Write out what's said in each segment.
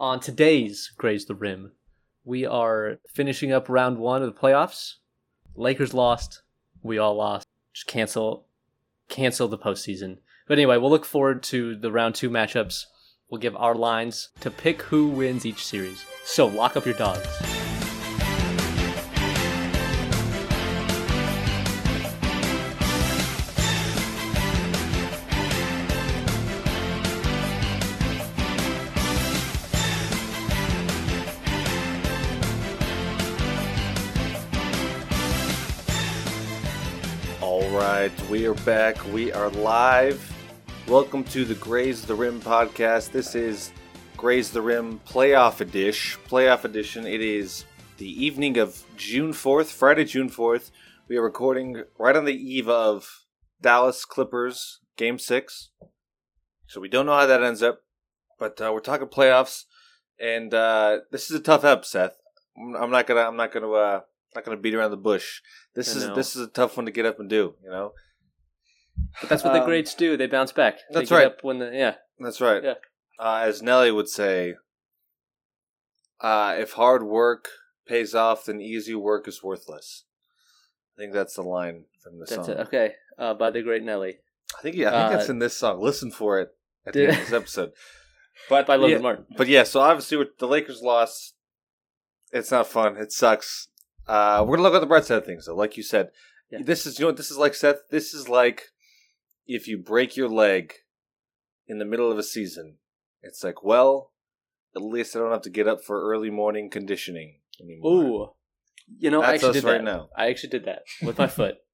On today's Graze the Rim, we are finishing up round one of the playoffs. Lakers lost. We all lost. Just cancel, cancel the postseason. But anyway, we'll look forward to the round two matchups. We'll give our lines to pick who wins each series. So lock up your dogs. Are back. We are live. Welcome to the Graze the Rim podcast. This is Graze the Rim playoff edition. Playoff edition. It is the evening of June 4th, Friday, June 4th. We are recording right on the eve of Dallas Clippers game 6. So we don't know how that ends up, but uh, we're talking playoffs and uh, this is a tough ep, Seth. I'm not going to I'm not to uh not to beat around the bush. This is this is a tough one to get up and do, you know. But that's what the Um, greats do. They bounce back. They that's get right. Up when the yeah. That's right. Yeah. Uh, as Nelly would say, uh, if hard work pays off, then easy work is worthless. I think that's the line from the That's song. it. Okay. Uh, by the great Nelly. I think yeah, I think Uh, that's in this song. Listen for it at the end of this episode. But By Logan yeah, Martin. but yeah, so obviously with the Lakers lost, it's not fun. It sucks. Uh, we're gonna look at the bright side of things, though. Like you said, Yeah. this is you know what this is like, Seth. This is like if you break your leg in the middle of a season. It's like, well, at least I don't have to get up for early morning conditioning anymore. Ooh. You know, I That's actually us did right that. now. I actually did that with my foot.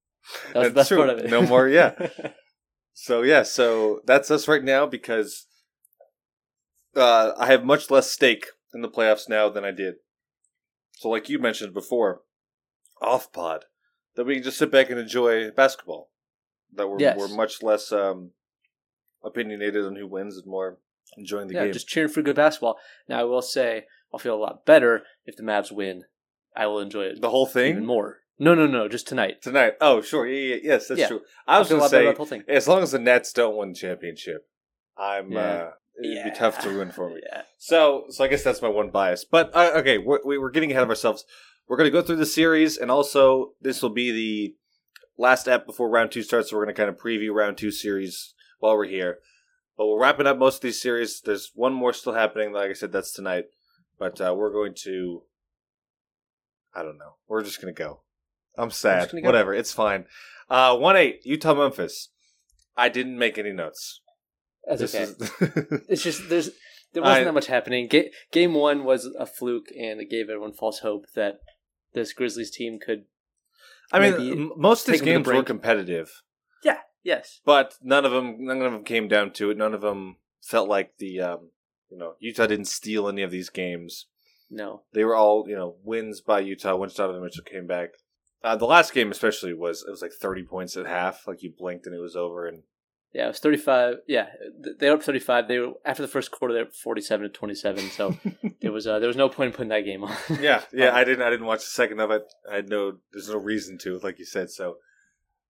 That was the That's best true. part of it. No more, yeah. So yeah, so that's us right now because uh, I have much less stake in the playoffs now than I did. So, like you mentioned before, off pod, that we can just sit back and enjoy basketball. That we're Yes. we're much less um, opinionated on who wins and more enjoying the yeah, game. just cheering for good basketball. Now, I will say, I'll feel a lot better if the Mavs win. I will enjoy it the whole thing even more. No, no, no, just tonight. tonight. Oh, sure, yeah, yeah, yes, that's Yeah. true. I was going to say, the whole thing. as long as the Nets don't win the championship, I'm. Yeah. Uh, it'd be tough to ruin for me. Yeah. So, so I guess that's my one bias. But uh, okay, we're, we're getting ahead of ourselves. We're going to go through the series, and also this will be the last app before round two starts. So we're going to kind of preview round two series while we're here. But we're wrapping up most of these series. There's one more still happening. Like I said, that's tonight. But uh, we're going to. I don't know. We're just going to go. I'm sad. go. Whatever. It's fine. Uh, one eight Utah Memphis. I didn't make any notes. That's This okay. is- It's just there's there wasn't I- that much happening. Ga- game one was a fluke, and it gave everyone false hope that this Grizzlies team could. I mean, most of these take 'em to the games were competitive. Yeah. Yes. but none of them, none of them came down to it. None of them felt like the, um, you know, Utah didn't steal any of these games. No. They were all, you know, wins by Utah. Once Donovan Mitchell came back, uh, the last game especially was it was like thirty points at half. Like you blinked and it was over. And Yeah, it was thirty five. Yeah, they were up thirty five. They were after the first quarter. They were forty seven to twenty seven. So there was uh, there was no point in putting that game on. yeah, yeah, I didn't, I didn't watch a second of it. I had no, there's no reason to, like you said. So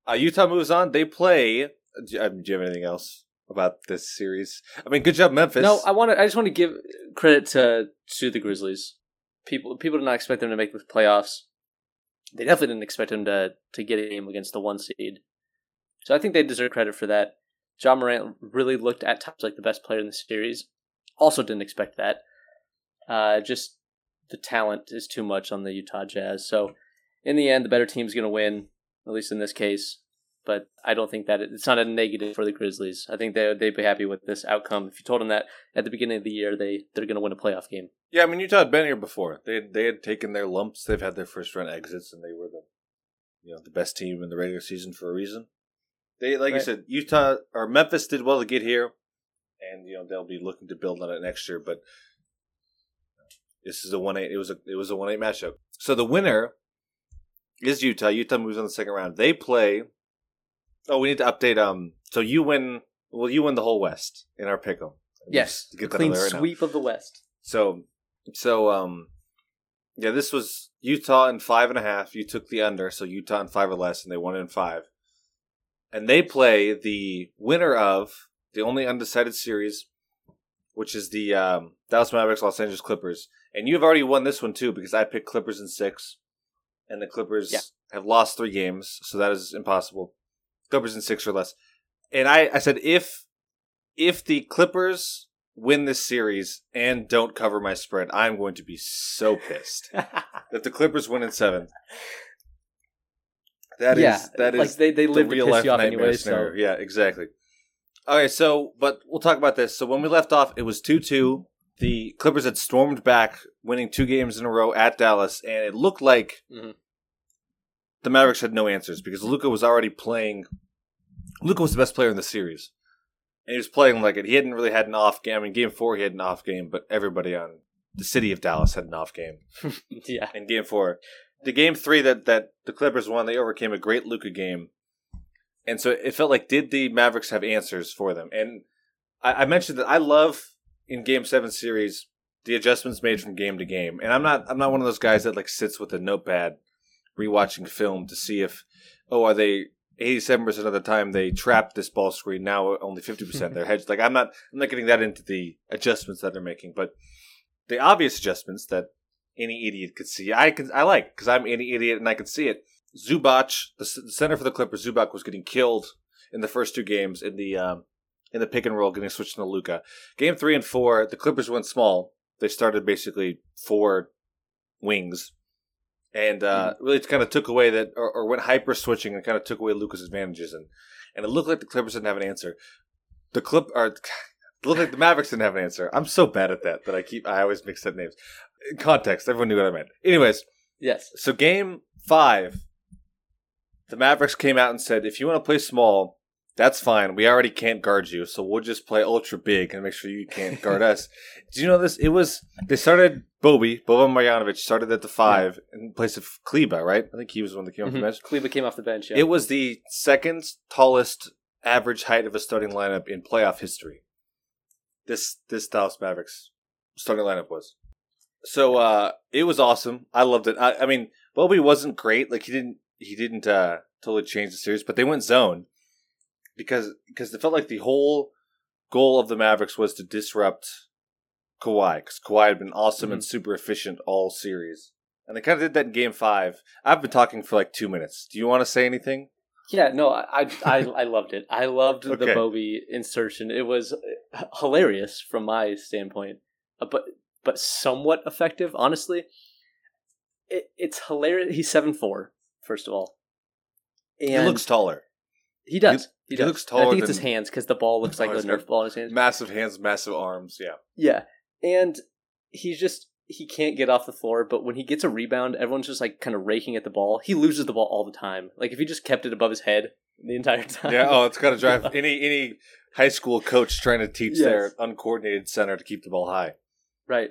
uh, Utah moves on. They play. Do you, um, do you have anything else about this series? I mean, good job, Memphis. No, I want to. I just want to give credit to to the Grizzlies. People people did not expect them to make the playoffs. They definitely didn't expect them to to get a game against the one seed. So I think they deserve credit for that. Ja Morant really looked at times like the best player in the series. Also didn't expect that. Uh, just the talent is too much on the Utah Jazz. So in the end, the better team's going to win, at least in this case. But I don't think that it, it's not a negative for the Grizzlies. I think they they'd be happy with this outcome. If you told them that at the beginning of the year, they they're going to win a playoff game. Yeah, I mean Utah had been here before. They had, they had taken their lumps. They've had their first round exits, and they were the you know the best team in the regular season for a reason. They like you said, Utah or Memphis did well to get here, and you know they'll be looking to build on it next year. But this is a one eight. It was a it was a one eight matchup. So the winner is Utah. Utah moves on the second round. They play. Oh, we need to update. Um, so you win. Well, you win the whole West in our pick'em. Yes, get clean right now. sweep of the West. So, so um, yeah, this was Utah in five and a half. You took the under, so Utah in five or less, and they won in five. And they play the winner of the only undecided series which is the um, Dallas Mavericks Los Angeles Clippers, and you've already won this one too because I picked Clippers in six, and the Clippers Yeah. have lost three games, so that is impossible. Clippers in six or less, and I I said if if the Clippers win this series and don't cover my spread, I'm going to be so pissed. if the Clippers win in seven, that is yeah, that is like they they the live to real life nightmare anyway. So. Yeah, exactly. Okay, so but we'll talk about this. So when we left off, it was two two. The Clippers had stormed back, winning two games in a row at Dallas, and it looked like Mhm. the Mavericks had no answers because Luka was already playing. Luka was the best player in the series, and he was playing like it. He hadn't really had an off game. I mean, Game Four he had an off game, but everybody on the city of Dallas had an off game yeah, in game four. The game three that, that the Clippers won, they overcame a great Luka game. And so it felt like, did the Mavericks have answers for them? And I, I mentioned that I love in game seven series the adjustments made from game to game. And I'm not I'm not one of those guys that like sits with a notepad rewatching film to see if oh are they 87% of the time they trap this ball screen now only 50% they're hedged like I'm not I'm not getting that into the adjustments that they're making but the obvious adjustments that any idiot could see. I can I like because I'm any idiot and I can see it. Zubac, the, the center for the Clippers, Zubac was getting killed in the first two games in the um, in the pick and roll, getting switched to Luka. Game three and four, the Clippers went small. They started basically four wings, and uh, really kind of took away that or, or went hyper switching and kind of took away Luka's advantages and and it looked like the Clippers didn't have an answer. The Clip or it looked like the Mavericks didn't have an answer. I'm so bad at that that I keep I always mix up names. In context, everyone knew what I meant. Anyways, yes, so game five, the Mavericks came out and said, if you want to play small, that's fine. We already can't guard you, so we'll just play ultra big and make sure you can't guard us. Do you know this? It was they started Bobby, Boban Marjanovic started at the five in place of Kleber, right? I think he was the one that came off the Mhm. bench. Kleber came off the bench. Yeah. It was the second tallest average height of a starting lineup in playoff history. This this Dallas Mavericks starting lineup was. So uh it was awesome. I loved it. I, I mean, Bobby wasn't great. Like he didn't he didn't uh totally change the series, but they went zone because because it felt like the whole goal of the Mavericks was to disrupt Kawhi because Kawhi had been awesome and super efficient all series. And they kind of did that in game five. I've been talking for like two minutes. Do you want to say anything? Yeah, no, I I, I, loved it. I loved Okay. the Bobby insertion. It was hilarious from my standpoint, uh, but but somewhat effective. Honestly, it, it's hilarious. He's seven four. First of all, and he looks taller. He does. He, he does. looks And I think it's his hands because the ball looks like Oh, a Nerf ball in his hands. Massive hands, massive arms. Yeah. Yeah, and he's just he can't get off the floor. But when he gets a rebound, everyone's just like kind of raking at the ball. He loses the ball all the time. Like if he just kept it above his head the entire time. Yeah. Oh, it's got to drive any any high school coach trying to teach Yes. their uncoordinated center to keep the ball high. Right.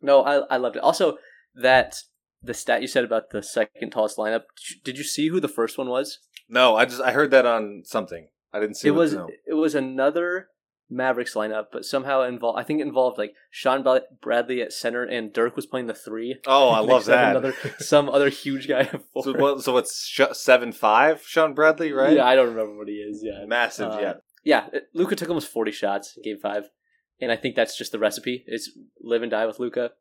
No, I I loved it. Also, that the stat you said about the second tallest lineup. Did you, did you see who the first one was? No, I just I heard that on something. I didn't see it was no. it was another Mavericks lineup, but somehow involved. I think it involved like Shawn Bra- Bradley at center, and Dirk was playing the three. Oh, I love that. Another some other huge guy at four. so, what, so it's sh- seven five, Shawn Bradley, right? Yeah, I don't remember what he is. Yeah, Massive. Uh, yeah. yeah. Luka took almost forty shots in Game Five, and I think that's just the recipe. It's live and die with Luka.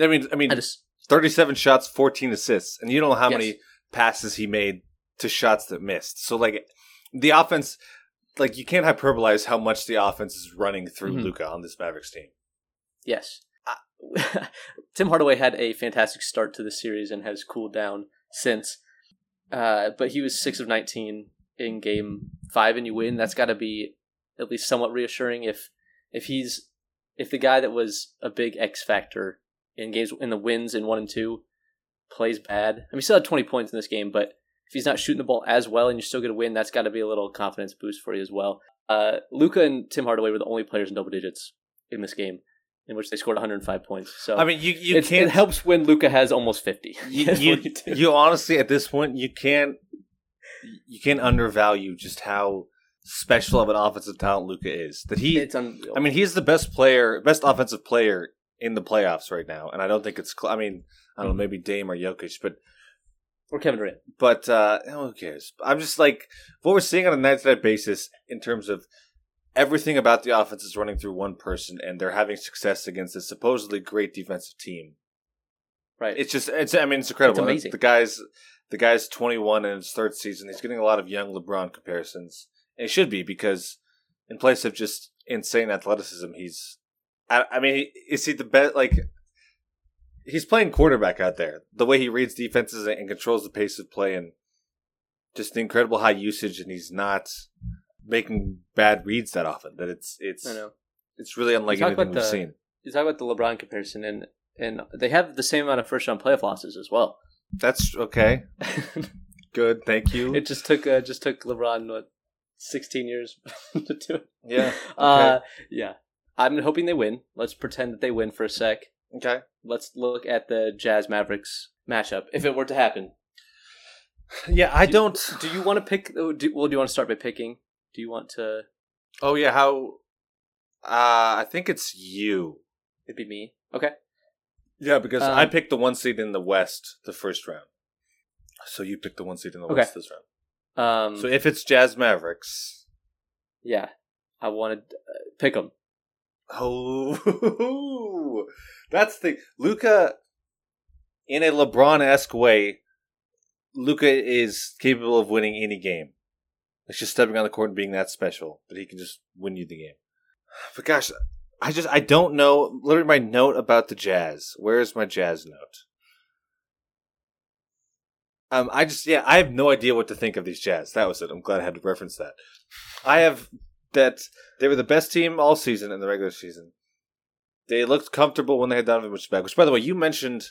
I mean, I mean, I just thirty-seven shots, fourteen assists, and you don't know how Yes. many passes he made to shots that missed. So like the offense, like you can't hyperbolize how much the offense is running through Mhm. Luka on this Mavericks team. Yes. Uh, Tim Hardaway had a fantastic start to the series and has cooled down since. Uh, but he was 6 of 19 in game 5 and you win. That's got to be at least somewhat reassuring if if he's if the guy that was a big X factor in games in the wins in 1 and 2 plays bad. I mean, he still had 20 points in this game, but if he's not shooting the ball as well and you're still going to win, that's got to be a little confidence boost for you as well. Uh, Luka and Tim Hardaway were the only players in double digits in this game, in which they scored 105 points. So I mean, you you it's- can't it helps when Luka has almost 50. you, you, you honestly at this point you can't you can't undervalue just how special of an offensive talent Luka is. That he. I mean, he's the best player, best offensive player in the playoffs right now, and I don't think it's. I mean, I don't know, maybe Dame or Jokic, but or Kevin Durant. but uh, who cares? I'm just like what we're seeing on a night to night basis in terms of everything about the offense is running through one person, and they're having success against a supposedly great defensive team. Right. It's just, it's. I mean, it's incredible. It's amazing. The guy's, the guy's 21 in his third season. He's getting a lot of young LeBron comparisons, and he should be because, in place of just insane athleticism, he's. I, I mean, is he the best? Like, he's playing quarterback out there. The way he reads defenses and controls the pace of play, and just the incredible high usage, and he's not making bad reads that often. That it's it's I know. it's really unlike anything we've the- seen. You talk about the LeBron comparison, and and they have the same amount of first round playoff losses as well. That's okay. Good, thank you. it just took uh, just took LeBron what sixteen years to do it. yeah. Uh, yeah. I'm hoping they win. Let's pretend that they win for a sec. Okay. Let's look at the Jazz Mavericks matchup if it were to happen. Yeah, I Do- don't. Do you want to pick? oh, Do, well, do you want to start by picking? Do you want to? Oh yeah, how? Uh, I think it's you. It'd be me. Okay. Yeah, because Um, I picked the one seed in the West the first round. So you picked the one seed in the Okay. West this round. Um. So if it's Jazz Mavericks, yeah, I wanted uh, pick them. oh, that's the Luka. In a LeBron esque way, Luka is capable of winning any game. It's just stepping on the court and being that special that he can just win you the game. But gosh, I just I don't know. Literally, my note about the Jazz. Where is my Jazz note? Um, I just yeah, I have no idea what to think of these Jazz. That was it. I'm glad I had to reference that. I have that they were the best team all season in the regular season. They looked comfortable when they had Donovan Mitchell back. Which, by the way, you mentioned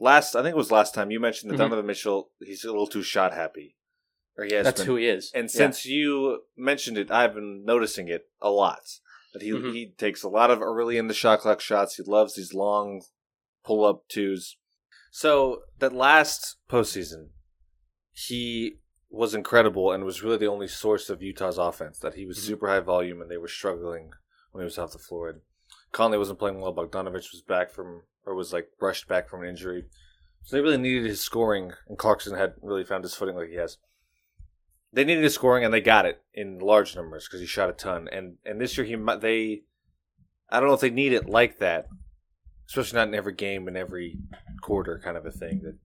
last. I think it was last time you mentioned that Mhm. Donovan Mitchell. He's a little too shot happy, or he has That's been. who he is. And Yeah. since you mentioned it, I've been noticing it a lot. That he Mhm. he takes a lot of early in the shot clock shots. He loves these long pull up twos. So that last postseason, he was incredible and was really the only source of Utah's offense. That he was Mhm. super high volume and they were struggling when he was off the floor. And Conley wasn't playing well. Bogdanovic was back from or was like brushed back from an injury. So they really needed his scoring, and Clarkson had really found his footing like he has they needed his scoring and they got it in large numbers because he shot a ton. And and this year he they, I don't know if they need it like that, especially not in every game and every quarter kind of a thing that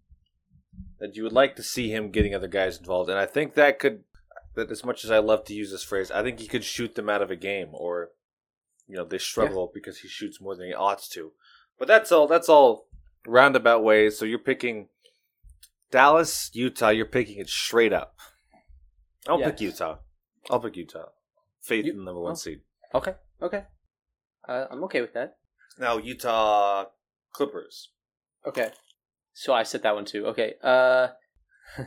that you would like to see him getting other guys involved. And I think that could that as much as I love to use this phrase, I think he could shoot them out of a game or you know they struggle because he shoots more than he ought to. But that's all. That's all roundabout ways. So you're picking Dallas, Utah. You're picking it straight up. I'll Yes. pick Utah. I'll pick Utah. Faith You- in the number one oh. seed. Okay. Okay. Uh, I'm okay with that. Now Utah Clippers. Okay. So I said that one too. Okay. Uh,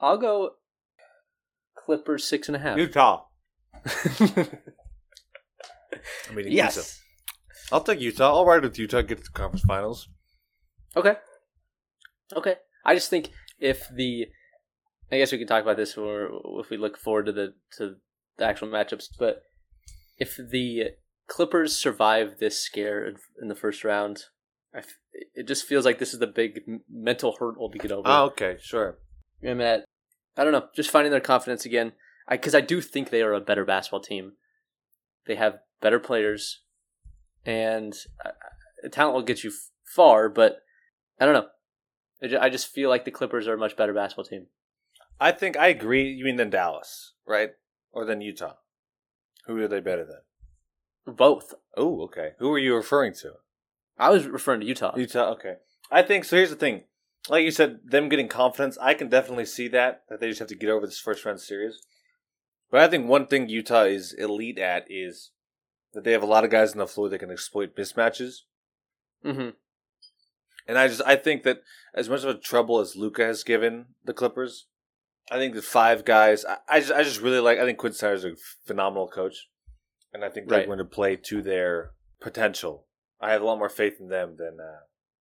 I'll go Clippers six and a half. Utah. I'm eating pizza. yes. I'll take Utah. I'll ride with Utah. Get to the conference finals. Okay. Okay. I just think if the, I guess we can talk about this or if we look forward to the to the actual matchups. But if the Clippers survive this scare in- the first round, I f it just feels like this is the big mental hurdle to get over. Oh, okay, sure. I'm at, I don't know, just finding their confidence again. Because I, do think they are a better basketball team. They have better players, and uh, uh, talent will get you f- far. But I don't know. I ju- I just feel like the Clippers are a much better basketball team. I think I agree. You mean than Dallas, right? Or than Utah? Who are they better than? Both. Oh, okay. Who are you referring to? I was referring to Utah. Utah. Okay. I think so. Here's the thing. Like you said, them getting confidence. I can definitely see that that they just have to get over this first round series. But I think one thing Utah is elite at is that they have a lot of guys on the floor that can exploit mismatches. hmm And I just I think that as much of a trouble as Luka has given the Clippers, I think the five guys. I, I just I just really like. I think Quin Snyder's a phenomenal coach, and I think they're Right. going to play to their potential. I have a lot more faith in them than uh,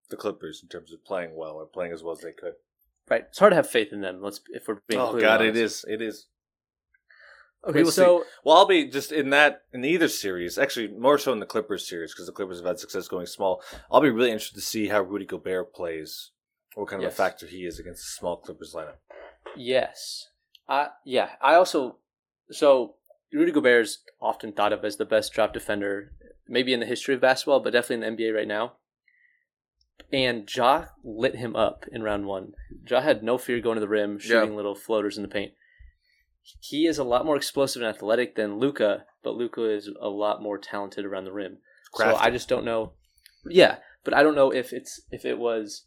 the Clippers in terms of playing well or playing as well as they could. Right. It's hard to have faith in them. Let's if we're being. oh God, it honest. is. It is. Okay, We will so Well, I'll be just in that in either series. Actually, more so in the Clippers series because the Clippers have had success going small. I'll be really interested to see how Rudy Gobert plays. What kind of Yes. a factor he is against a small Clippers lineup. Yes. I yeah. I also so Rudy Gobert is often thought of as the best drop defender, maybe in the history of basketball, but definitely in the NBA right now. And Ja lit him up in round one. Ja had no fear going to the rim, shooting Yeah. little floaters in the paint. He is a lot more explosive and athletic than Luka, but Luka is a lot more talented around the rim. So I just don't know. Yeah, but I don't know if it's if it was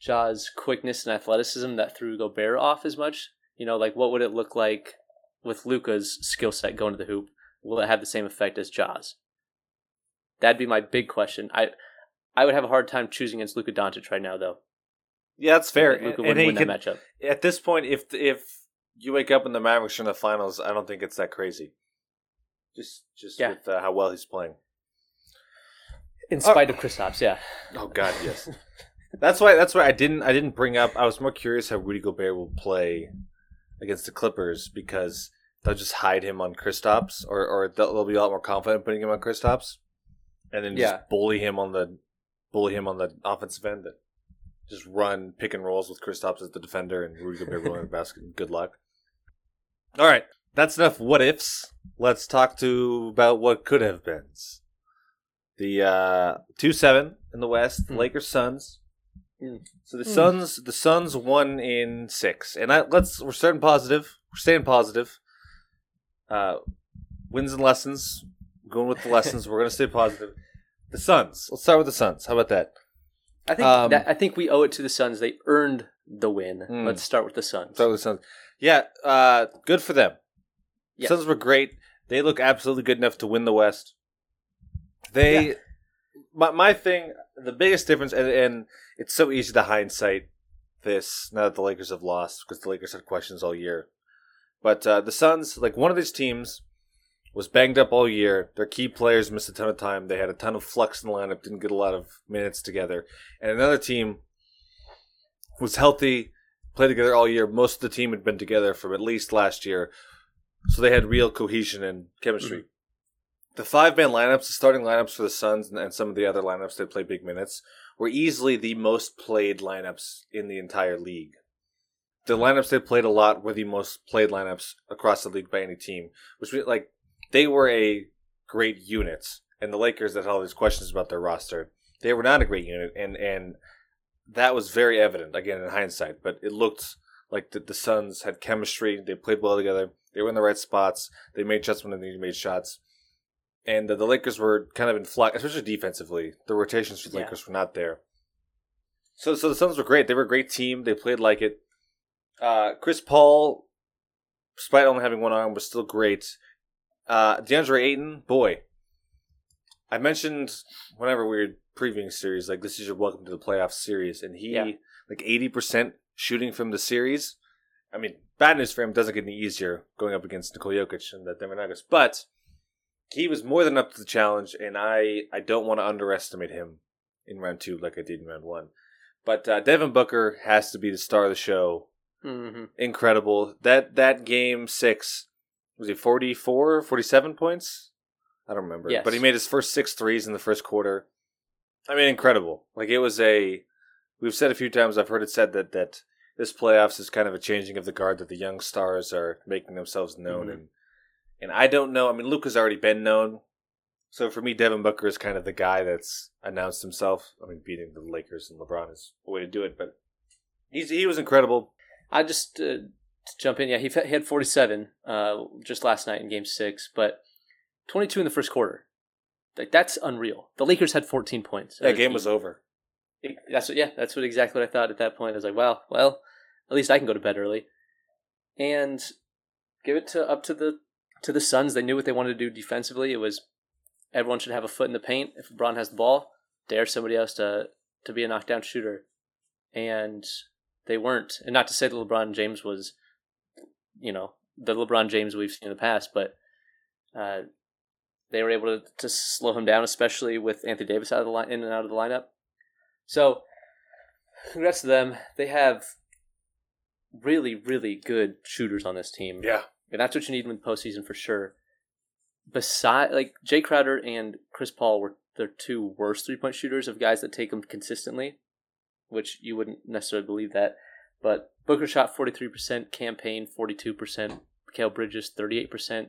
Ja's quickness and athleticism that threw Gobert off as much. You know, like what would it look like with Luka's skill set going to the hoop? Will it have the same effect as Ja's? That'd be my big question. I I would have a hard time choosing against Luka Doncic right now, though. Yeah, that's fair. Luka wouldn't and he win can, that matchup. at this point, if if you wake up in the Mavericks are in the finals, I don't think it's that crazy. Just just Yeah. with uh, how well he's playing. In spite of Kristaps, yeah. Oh God, yes. that's why. That's why I didn't. I didn't bring up. I was more curious how Rudy Gobert will play against the Clippers because they'll just hide him on Kristaps, or or they'll, they'll be a lot more confident putting him on Kristaps, and then just Yeah. bully him on the bully him on the offensive end. And just run pick and rolls with Kristaps as the defender and Rudy Gobert rolling the basket. and Good luck. All right, that's enough. What ifs? Let's talk to about what could have been. The uh, two seven in the West, Hmm. Lakers Suns. Hmm. So the Hmm. Suns, the Suns won in six, and I, let's we're starting positive. We're staying positive. Uh, wins and lessons. Going with the lessons. we're gonna stay positive. The Suns. Let's start with the Suns. How about that? I think Um, that, I think we owe it to the Suns. They earned the win. Mm. Let's start with the Suns. Start with the Suns. Yeah, uh, good for them. Yeah. Suns were great. They look absolutely good enough to win the West. They, Yeah. my my thing, the biggest difference, and, and it's so easy to hindsight this now that the Lakers have lost because the Lakers had questions all year. But uh, the Suns, like one of these teams, was banged up all year. Their key players missed a ton of time. They had a ton of flux in the lineup, didn't get a lot of minutes together. And another team was healthy, played together all year. Most of the team had been together from at least last year, so they had real cohesion and chemistry. Mm-hmm. The five man lineups, the starting lineups for the Suns and, and some of the other lineups that play big minutes, were easily the most played lineups in the entire league. The lineups they played a lot were the most played lineups across the league by any team, which like they were a great unit. And the Lakers that had all these questions about their roster, they were not a great unit, and and that was very evident again in hindsight. But it looked like the, the Suns had chemistry. They played well together. They were in the right spots. They made shots when they needed to make shots. And the, the Lakers were kind of in flux, especially defensively. The rotations for the Yeah. Lakers were not there. So, so the Suns were great. They were a great team. They played like it. Uh, Chris Paul, despite only having one arm, was still great. Uh, DeAndre Ayton, boy, I mentioned whenever we were previewing series, like this is your welcome to the playoffs series, and he Yeah. like eighty percent shooting from the series. I mean, bad news for him doesn't get any easier going up against Nikola Jokic and the Denver Nuggets, but he was more than up to the challenge, and I I don't want to underestimate him in round two like I did in round one. But uh, Devin Booker has to be the star of the show. hmm Incredible that that game six was he 44, 47 points? I don't remember. Yes. But he made his first six threes in the first quarter. I mean, incredible. Like it was a. We've said a few times. I've heard it said that that this playoffs is kind of a changing of the guard. That the young stars are making themselves known, Mhm. and and I don't know. I mean, Luke has already been known. So for me, Devin Booker is kind of the guy that's announced himself. I mean, beating the Lakers and LeBron is a way to do it, but he's he was incredible. I just uh, to jump in. Yeah, he, he had 47 uh, just last night in Game Six, but 22 in the first quarter. Like that's unreal. The Lakers had 14 points. That game was over. That's what. Yeah, that's what exactly what I thought at that point. I was like, wow, well, at least I can go to bed early, and give it to up to the to the Suns. They knew what they wanted to do defensively. It was everyone should have a foot in the paint. If LeBron has the ball, dare somebody else to to be a knockdown shooter, and they weren't. And not to say that LeBron James was, you know, the LeBron James we've seen in the past, but uh, they were able to, to slow him down, especially with Anthony Davis out of the line, in and out of the lineup. So, congrats to them. They have really, really good shooters on this team, Yeah. and that's what you need in the postseason for sure. Beside, like Jae Crowder and Chris Paul were the two worst three point shooters of guys that take them consistently, which you wouldn't necessarily believe that. But Booker shot forty three percent, Cam Payne forty two percent, Mikal Bridges thirty eight percent,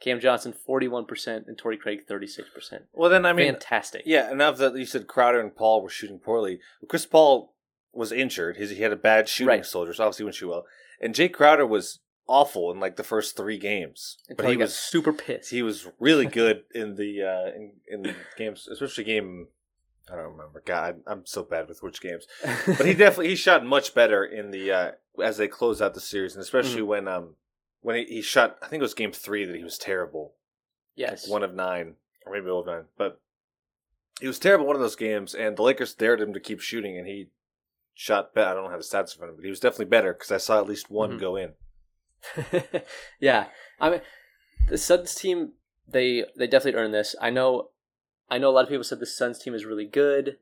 Cam Johnson forty one percent and Torrey Craig thirty six percent. Well, then I mean, Fantastic. yeah. Enough that you said Crowder and Paul were shooting poorly. Chris Paul was injured. His, he had a bad shooting Right. soldier, so obviously he wouldn't shoot well. And Jake Crowder was awful in like the first three games, Until but he, he was super pissed. he was really good in the uh, in in the games, especially game. I don't remember. God, I'm so bad with which games. But he definitely he shot much better in the uh, as they closed out the series, and especially when um when he, he shot. I think it was game three that he was terrible. yes. one of nine, or maybe all of nine. But he was terrible in one of those games, and the Lakers dared him to keep shooting, and he shot. Be- I don't have the stats in front of him, but he was definitely better because I saw at least one Mhm. go in. yeah, I mean, the Suns team they they definitely earned this. I know, I know a lot of people said the Suns team is really good,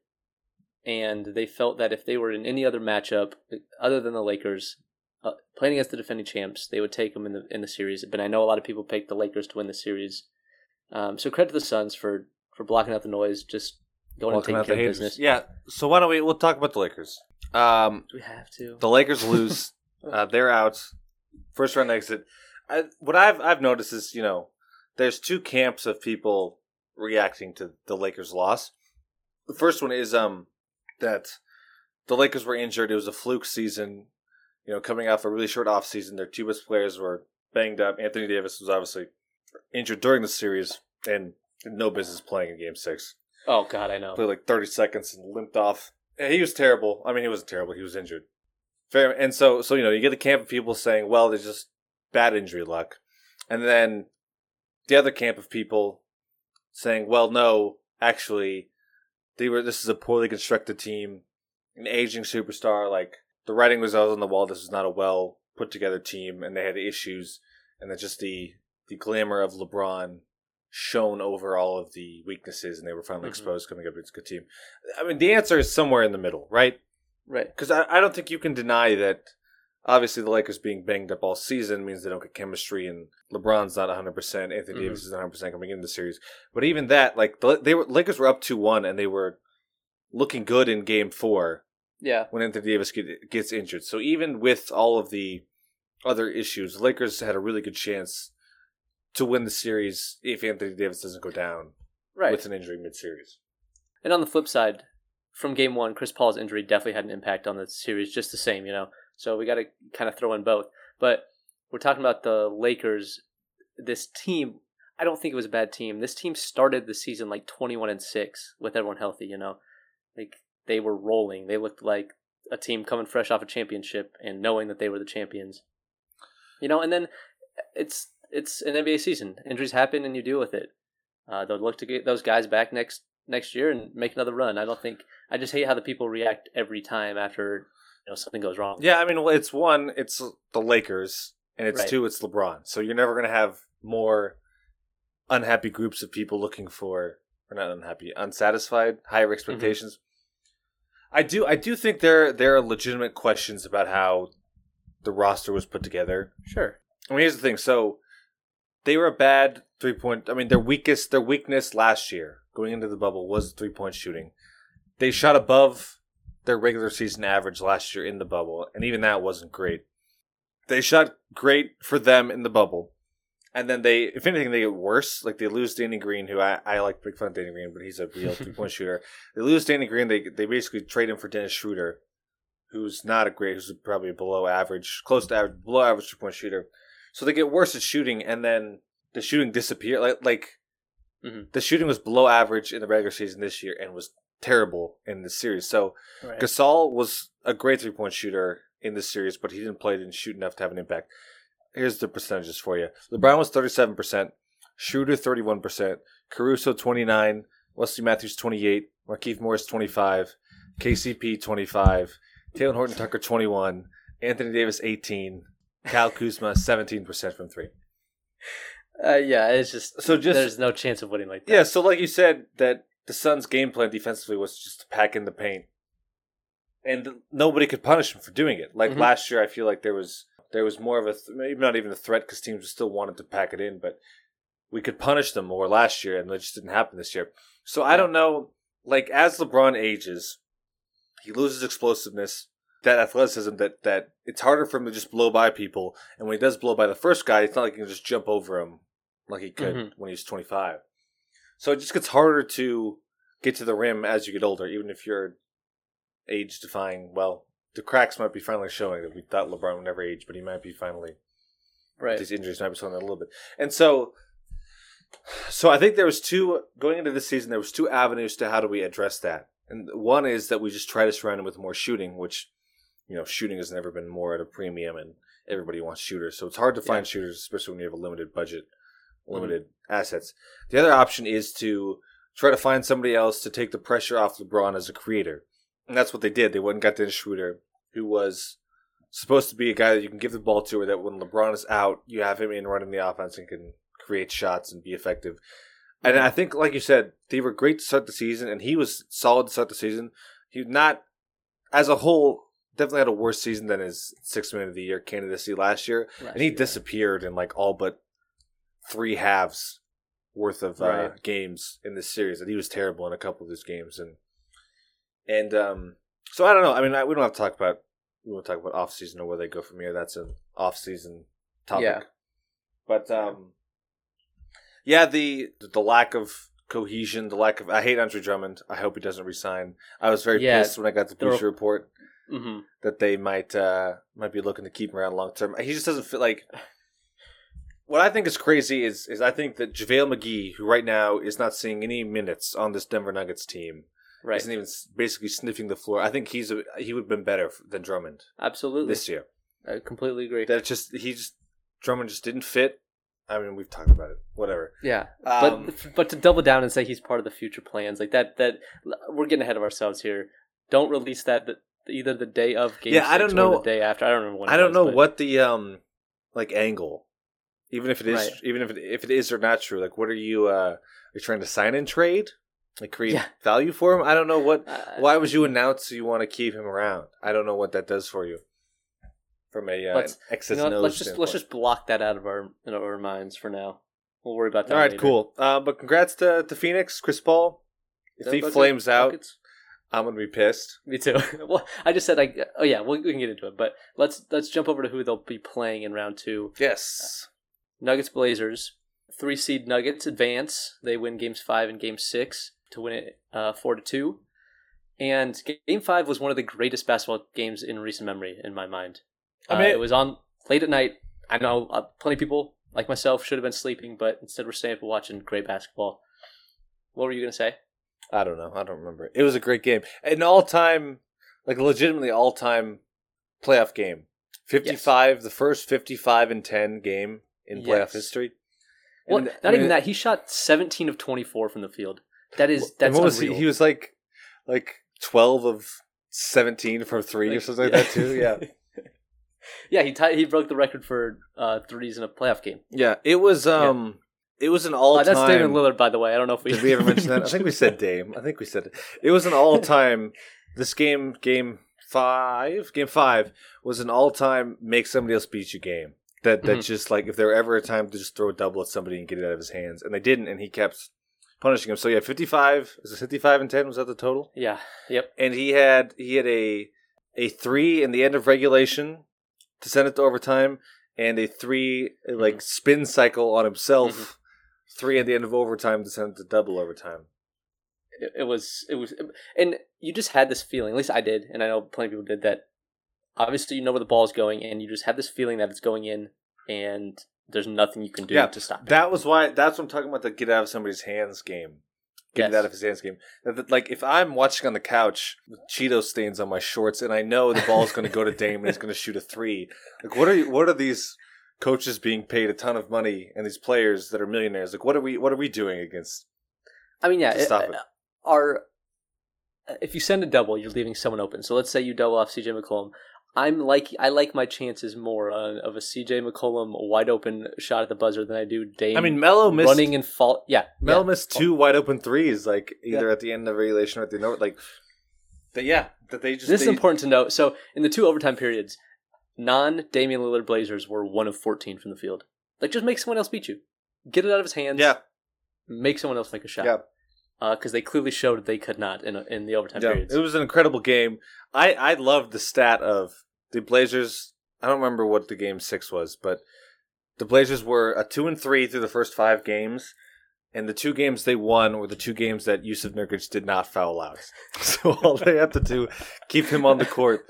and they felt that if they were in any other matchup other than the Lakers, uh, playing against the defending champs, they would take them in the in the series. But I know a lot of people picked the Lakers to win the series. Um, so credit to the Suns for for blocking out the noise, just going Walking and taking the care of haters. business. Yeah. So why don't we? We'll talk about the Lakers. Um, Do we have to? the Lakers lose. uh, they're out. First round exit. I, what I've I've noticed is you know there's two camps of people reacting to the Lakers' loss. The first one is um that the Lakers were injured. It was a fluke season. You know, coming off a really short off season, their two best players were banged up. Anthony Davis was obviously injured during the series and no business playing in Game Six. Oh God, I know. Played like 30 seconds and limped off. And he was terrible. I mean, he wasn't terrible. He was injured. Fair. And so, so you know, you get the camp of people saying, "Well, there's just bad injury luck," and then the other camp of people saying, "Well, no, actually, they were. This is a poorly constructed team, an aging superstar. Like the writing was out on the wall. This is not a well put together team, and they had issues, and that just the the glamour of LeBron." Shone over all of the weaknesses, and they were finally Mhm. exposed coming up against a good team. I mean, the answer is somewhere in the middle, right? Right. Because I, I don't think you can deny that. Obviously, the Lakers being banged up all season means they don't get chemistry, and LeBron's not 100. percent Anthony Mhm. Davis is 100 percent coming into the series. But even that, like the, they were Lakers were up two one, and they were looking good in Game Four Yeah. when Anthony Davis get, gets injured. So even with all of the other issues, Lakers had a really good chance to win the series if Anthony Davis doesn't go down Right. with an injury mid-series. And on the flip side, from game one, Chris Paul's injury definitely had an impact on the series, just the same, you know. So we got to kind of throw in both. But we're talking about the Lakers. This team, I don't think it was a bad team. This team started the season like twenty-one and six with everyone healthy. You know, like they were rolling. They looked like a team coming fresh off a championship and knowing that they were the champions. You know, and then it's it's an NBA season. Injuries happen, and you deal with it. Uh, they'll look to get those guys back next next year and make another run. I don't think. I just hate how the people react every time after you know something goes wrong. Yeah, I mean, well, it's one, it's the Lakers, and it's Right. two, it's LeBron. So you're never going to have more unhappy groups of people looking for, or not unhappy, unsatisfied, higher expectations. I do, I do think there there are legitimate questions about how the roster was put together. Sure. I mean, here's the thing. So they were a bad three point. I mean, their weakest, their weakness last year going into the bubble was three point shooting. They shot above their regular season average last year in the bubble, and even that wasn't great. They shot great for them in the bubble, and then they, if anything, they get worse. Like they lose Danny Green, who I, I like to make fun of Danny Green, but he's a real three point shooter. They lose Danny Green. They they basically trade him for Dennis Schroeder, who's not a great, who's probably below average, close to average, below average three point shooter. So they get worse at shooting, and then the shooting disappear. Like like Mhm. the shooting was below average in the regular season this year, and was terrible in the series. So Right. Gasol was a great three point shooter in this series, but he didn't play, didn't shoot enough to have an impact. Here's the percentages for you: LeBron was thirty seven percent, Schroeder thirty one percent, Caruso twenty nine, Wesley Matthews twenty eight, Markieff Morris twenty five, KCP twenty five, Talen Horton Tucker twenty one, Anthony Davis eighteen, Kyle Kuzma seventeen percent from three. Uh, yeah, it's just So just there's no chance of winning like that. Yeah, so like you said, that the Suns' game plan defensively was just to pack in the paint, and nobody could punish him for doing it. Like Mhm. last year, I feel like there was there was more of a th- maybe not even a threat because teams still wanted to pack it in, but we could punish them more last year, and it just didn't happen this year. So I don't know. Like as LeBron ages, he loses explosiveness, that athleticism. That that it's harder for him to just blow by people, and when he does blow by the first guy, it's not like he can just jump over him like he could Mhm. when he was 25. So it just gets harder to get to the rim as you get older, even if you're age defying. Well, the cracks might be finally showing that we thought LeBron would never age, but he might be finally Right. these injuries might be showing that a little bit. And so, so I think there was two going into this season. There was two avenues to how do we address that, and one is that we just try to surround him with more shooting, which you know, shooting has never been more at a premium, and everybody wants shooters. So it's hard to find shooters, especially when you have a limited budget, mm-hmm. limited assets. The other option is to try to find somebody else to take the pressure off LeBron as a creator, and that's what they did. They went and got Dennis Schroeder, who was supposed to be a guy that you can give the ball to, or that when LeBron is out, you have him in running the offense and can create shots and be effective. And I think, like you said, they were great to start the season, and he was solid to start the season. He not, as a whole, definitely had a worse season than his six man of the year candidacy last year, and he disappeared in like all but three halves worth of uh, games in this series. And he was terrible in a couple of those games, and and um, so I don't know. I mean, I, we don't have to talk about we won't talk about off season or where they go from here. That's an off season topic. Yeah. But um, yeah, the the lack of cohesion, the lack of I hate Andre Drummond. I hope he doesn't resign. I was very Yeah, pissed when I got the there Boucher report hmm that they might uh might be looking to keep him around long term. He just doesn't feel like. What I think is crazy is is I think that JaVale McGee, who right now is not seeing any minutes on this Denver Nuggets team, Right. isn't even basically sniffing the floor. I think he's a, he would have been better than Drummond Absolutely. this year. I completely agree. That just he just Drummond just didn't fit. I mean, we've talked about it. Whatever. Yeah, Um, but but to double down and say he's part of the future plans like that that we're getting ahead of ourselves here. Don't release that the, either the day of game. Yeah, I don't or know- the day after. I don't remember when. I don't was, know but- what the um like angle, even if it is, Right. even if it, if it is or not true. Like, what are you? uh Are you trying to sign and trade? Like create Yeah. value for him? I don't know what. Uh, Why would you announce you want to keep him around? I don't know what that does for you. From a uh, Let's- excess you know nose let's just let's just block that out of our in our minds for now. We'll worry about that. All right, later. cool. Uh, but congrats to, to Phoenix, Chris Paul. If he flames out, buckets? I'm gonna be pissed. Me too. well, I just said I. Oh yeah, we we can get into it, but let's let's jump over to who they'll be playing in round two. Yes. Nuggets Blazers. Three seed Nuggets advance. They win games five and game six to win it uh, four to two. And game five was one of the greatest basketball games in recent memory, in my mind. I Uh, it was on late at night. I know uh, plenty of people like myself should have been sleeping, but instead we're staying up watching great basketball. What were you gonna say? I don't know. I don't remember. It was a great game. An all time, like legitimately all time playoff game. 55, the first 55 and 10 game in playoff Yes. history. Well, And, not I mean, even that. He shot seventeen of twenty four from the field. That is and that's what was he? unreal. He was like, like 12 of 17 from three or Like, something like that, too. Yeah. yeah, he tied, he broke the record for uh, threes in a playoff game. Yeah. It was, um, it was an all Uh, that's Damian Lillard, by the way. I don't know if we Did we ever mention that? I think we said Dame. I think we said it. It was an all time. This game, game five, game five was an all time make somebody else beat you game. That that Mhm. just like if there were ever a time to just throw a double at somebody and get it out of his hands, and they didn't, and he kept punishing him. So yeah, fifty five is it fifty five and ten? Was that the total? Yeah. Yep. And he had he had a a three in the end of regulation to send it to overtime, and a three mm-hmm. like spin cycle on himself. Mm-hmm. Three at the end of overtime to send it to double overtime. It, it was. It was. And you just had this feeling. At least I did, and I know plenty of people did that. Obviously, you know where the ball's going, and you just have this feeling that it's going in, and there's nothing you can do Yeah, to stop it. That was why. That's what I'm talking about. The get out of somebody's hands game. Get it Yes. out of his hands game. Like if I'm watching on the couch with Cheeto stains on my shorts, and I know the ball's going to go to Dame and he's going to shoot a three. Like what are you, what are these coaches being paid a ton of money and these players that are millionaires? Like what are we what are we doing against? I mean, yeah. to stop it. Uh, are uh, if you send a double, you're leaving someone open. So let's say you double off CJ McCollum. I'm like I like my chances more uh, of a CJ McCollum wide open shot at the buzzer than I do Dame. I mean, Melo missed running and fall. Yeah, Melo yeah. missed two wide open threes, like either Yeah. at the end of regulation or at the end. Like, that, yeah, that they just This is important to note. So in the two overtime periods, non Damian Lillard Blazers were one of fourteen from the field. Like just make someone else beat you. Get it out of his hands. Yeah, Make someone else make a shot. yeah. Because they clearly showed they could not in in the overtime Yeah, periods. it was an incredible game. I I loved the stat of the Blazers. I don't remember what the game six was, but the Blazers were a two and three through the first five games, and the two games they won were the two games that Jusuf Nurkic did not foul out. So all they have to do keep him on the court,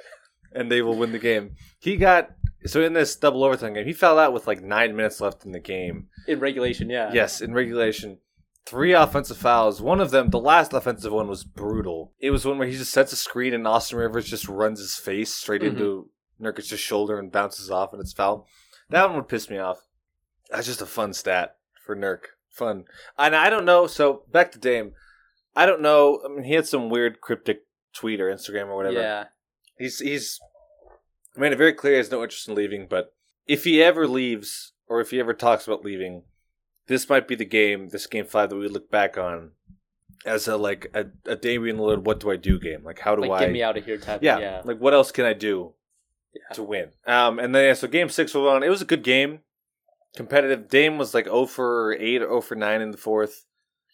and they will win the game. He got so in this double overtime game, he fouled out with like nine minutes left in the game. In regulation, yeah. Yes, in regulation. Three offensive fouls. One of them, the last offensive one, was brutal. It was one where he just sets a screen and Austin Rivers just runs his face straight Mhm. into Nurkic's shoulder and bounces off, and it's foul. That one would piss me off. That's just a fun stat for Nurk. Fun. And I don't know. So back to Dame. I don't know. I mean, he had some weird cryptic tweet or Instagram or whatever. Yeah. He's he's made it very clear he has no interest in leaving, but if he ever leaves or if he ever talks about leaving, this might be the game, this game five that we look back on as a like a, a Damian Lillard what do I do game. Like how do Like, I get me out of here type. yeah, Yeah. like what else can I do Yeah. to win? Um and then yeah, so game six was on. It was a good game. Competitive. Dame was like 0 for 8 or 0 for 9 in the fourth.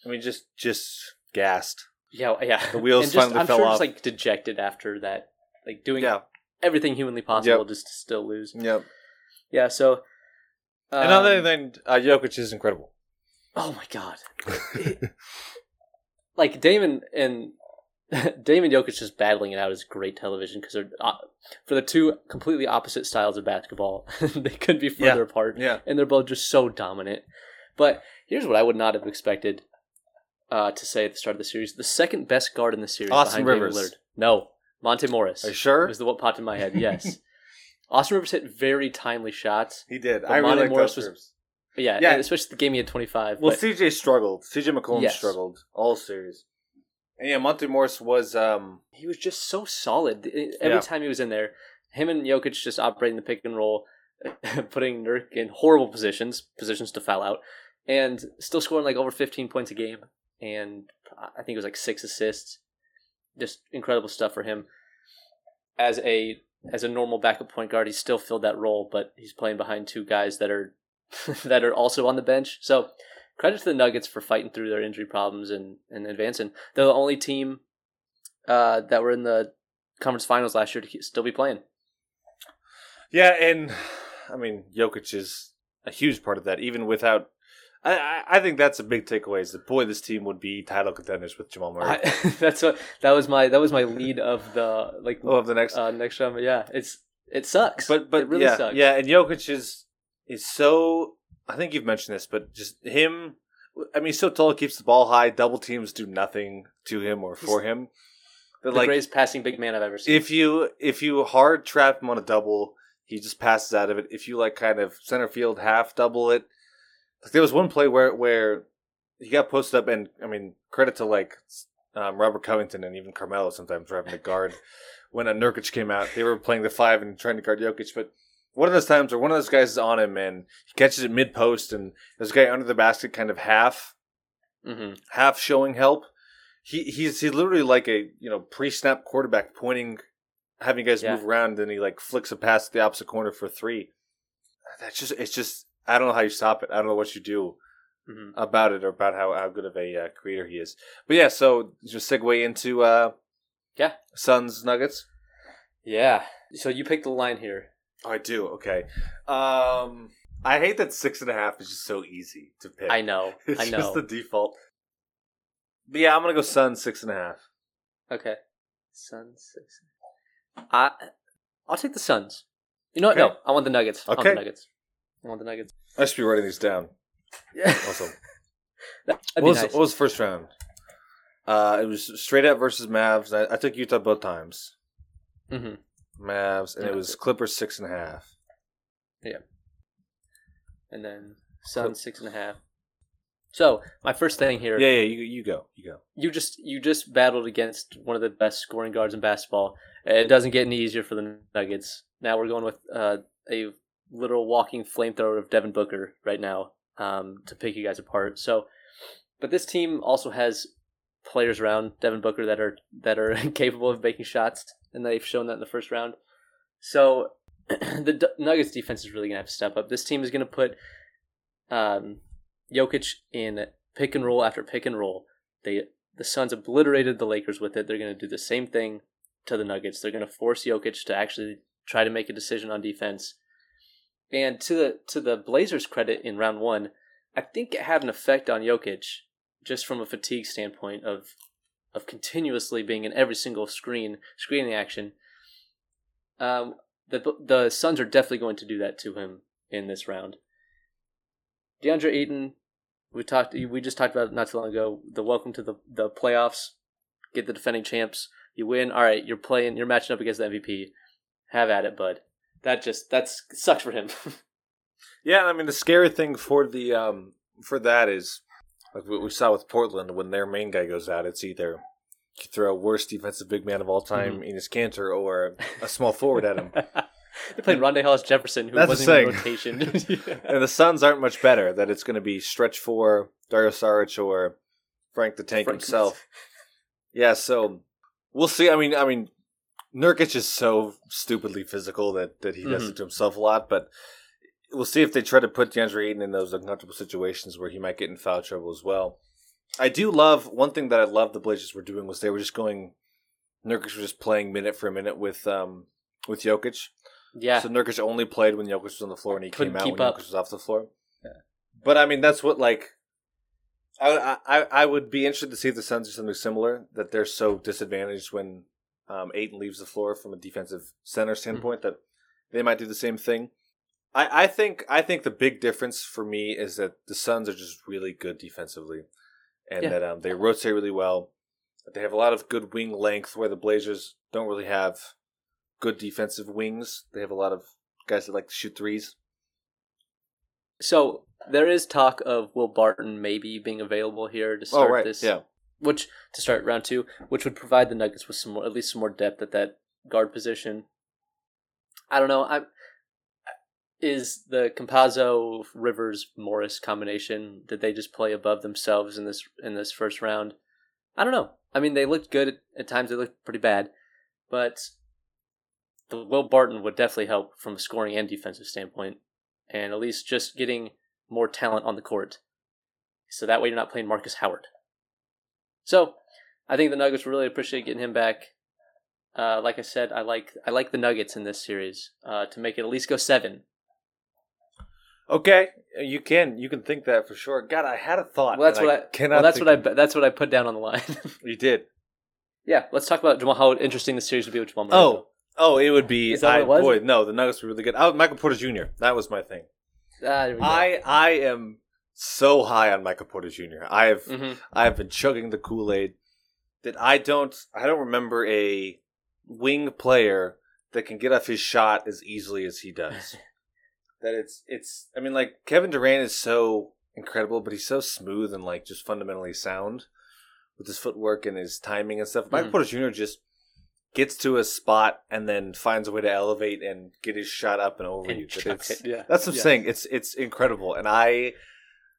I mean just just gassed. Yeah, yeah. The wheels And just, finally I'm fell sure off. just like dejected after that, like doing Yeah. everything humanly possible Yep. just to still lose. Yep. Yeah. So. Um, and other than uh, Jokic is incredible. oh my god, like Damon and Damon Jokic just battling it out is great television because they're uh, for the two completely opposite styles of basketball. they couldn't be further Yeah. apart, yeah. and they're both just so dominant. But here's what I would not have expected uh, to say at the start of the series: the second best guard in the series, Austin behind Rivers. No, Monte Morris. Are you sure? was the what popped in my head. Yes, Austin Rivers hit very timely shots. He did. I Monte like Morris was- terms. Yeah, Yeah. especially the game he had twenty five. Well, but CJ struggled. CJ McCollum Yes. struggled all series. And yeah, Monte Morris was um he was just so solid every Yeah. time he was in there. Him and Jokic just operating the pick and roll, putting Nurk in horrible positions, positions to foul out, and still scoring like over fifteen points a game. And I think it was like six assists. Just incredible stuff for him. As a as a normal backup point guard, he still filled that role, but he's playing behind two guys that are that are also on the bench. So credit to the Nuggets for fighting through their injury problems and, and advancing. They're the only team uh, that were in the conference finals last year to still be playing. Yeah, and I mean Jokic is a huge part of that, even without I, I, think that's a big takeaway is that boy this team would be title contenders with Jamal Murray. I, that's what that was my that was my lead of the like oh, of the next uh, next round. But yeah, it's it sucks. but but it really yeah, sucks. yeah, and Jokic is is so I think you've mentioned this, but just him I mean he's so tall, keeps the ball high, double teams do nothing to him or for him. the like greatest passing big man I've ever seen. if you if you hard trap him on a double, he just passes out of it. If you like kind of center field half double it, like there was one play where where he got posted up, and I mean credit to like um, Robert Covington and even Carmelo sometimes driving the guard. when a Nurkic came out, they were playing the five and trying to guard Jokic, but. One of those times where one of those guys is on him and he catches it mid post and there's a guy under the basket kind of half hmm half showing help. He he's he literally like a you know pre snap quarterback pointing, having guys Yeah. move around, and then he like flicks a pass to the opposite corner for three. That's just it's just I don't know how you stop it. I don't know what you do hmm about it or about how, how good of a uh, creator he is. But yeah, so just segue into uh Yeah. Suns Nuggets. Yeah. So you picked the line here. I do. Okay. Um, I hate that six and a half is just so easy to pick. I know. It's I know. just the default. But yeah, I'm gonna go Suns six and a half. Okay. Suns six. I I'll take the Suns. You know what? No, I want the Nuggets. I want Okay. the Nuggets. I want the Nuggets. I should be writing these down. Yeah. Awesome. What was, nice. what was the first round? Uh, it was straight up versus Mavs. I, I took Utah both times. hmm Mavs, and it was Clippers six Yeah. and a half. And then Suns six and a half. So my first thing here, Yeah, yeah. You you go, you go. you just you just battled against one of the best scoring guards in basketball. It doesn't get any easier for the Nuggets. Now we're going with uh, a literal walking flamethrower of Devin Booker right now um, to pick you guys apart. So, but this team also has players around Devin Booker that are that are capable of making shots, and they've shown that in the first round. So the D- Nuggets defense is really gonna have to step up. This team is gonna put um, Jokic in pick and roll after pick and roll. They the Suns obliterated the Lakers with it. They're going to do the same thing to the Nuggets. They're going to force Jokic to actually try to make a decision on defense. And to the to the Blazers' credit in round one, I think it had an effect on Jokic, just from a fatigue standpoint of of continuously being in every single screen screening action. Um, the the Suns are definitely going to do that to him in this round. DeAndre Ayton, we talked we just talked about not too long ago. The welcome to the the playoffs, get the defending champs. You win. All right, you're playing. You're matching up against the MVP. Have at it, bud. That just that's sucks for him. Yeah, I mean the scary thing for the um for that is like what we saw with Portland when their main guy goes out, it's either you throw a worst defensive big man of all time Mhm. in his canter or a small forward at him. they played Rondae Hollis Jefferson, who That's wasn't in rotation. And the Suns aren't much better. That it's going to be stretch four, Dario Saric or Frank the Tank Frank- himself. Yeah, so we'll see. I mean, I mean, Nurkic is so stupidly physical that that he does Mhm. it to himself a lot. But we'll see if they try to put DeAndre Ayton in those uncomfortable situations where he might get in foul trouble as well. I do love one thing that I love the Blazers were doing was they were just going. Nurkic was just playing minute for a minute with um with Jokic. yeah, So Nurkic only played when Jokic was on the floor and he Couldn't came out when up. Jokic was off the floor. Yeah. But I mean, that's what like. I, I I would be interested to see if the Suns do something similar that they're so disadvantaged when um, Ayton leaves the floor from a defensive center standpoint that they might do the same thing. I, I think I think the big difference for me is that the Suns are just really good defensively, and Yeah. that um, they rotate really well. They have a lot of good wing length where the Blazers don't really have good defensive wings. They have a lot of guys that like to shoot threes. So there is talk of Will Barton maybe being available here to Oh start right, this. yeah. Which to start round two, which would provide the Nuggets with some more, at least some more depth at that guard position. I don't know. I is the Campazzo Rivers Morris combination. Did they just play above themselves in this in this first round? I don't know. I mean, they looked good at, at times. They looked pretty bad, but the Will Barton would definitely help from a scoring and defensive standpoint, and at least just getting more talent on the court. So that way you're not playing Markus Howard. So I think the Nuggets really appreciate getting him back. Uh, like I said, I like I like the Nuggets in this series uh, to make it at least go seven. Okay, you can you can think that for sure. God, I had a thought. Well, that's what I, cannot. well, that's what I of- that's what I put down on the line. you did. yeah, let's talk about Jamal. How interesting the series would be with Jamal. Murray. Oh, oh, it would be. Is that what it was? Boy, no, the Nuggets were really good. Oh, Michael Porter Jr. That was my thing. Ah, there we go. I I am so high on Michael Porter Jr. I have Mhm. I have been chugging the Kool Aid. That I don't I don't remember a wing player that can get off his shot as easily as he does. that it's it's I mean like Kevin Durant is so incredible, but he's so smooth and like just fundamentally sound with his footwork and his timing and stuff. Michael Mhm. Porter Jr. just gets to a spot and then finds a way to elevate and get his shot up and over And you. Chuck it's- it, yeah. That's what I'm Yeah. saying. It's it's incredible, and I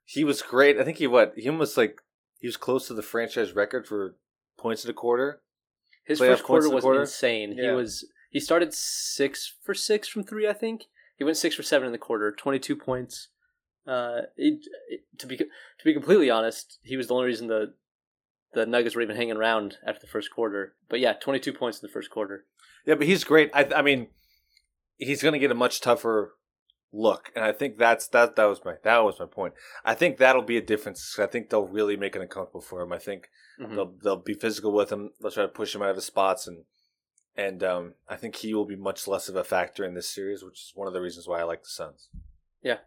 he was great. I think he what he almost like he was close to the franchise record for points in a quarter. His playoff first quarter points in the was quarter? insane. He was he started six for six from three, I think. He went six for seven in the quarter, twenty two points. Uh, it, it- to be to be completely honest, he was the only reason the the Nuggets were even hanging around after the first quarter. But yeah, twenty two points in the first quarter. Yeah, but he's great. I I mean, he's going to get a much tougher look, and I think that's that. That was my that was my point. I think that'll be a difference. I think they'll really make it uncomfortable for him. I think Mhm. they'll they'll be physical with him. They'll try to push him out of his spots, and and um, I think he will be much less of a factor in this series, which is one of the reasons why I like the Suns. Yeah,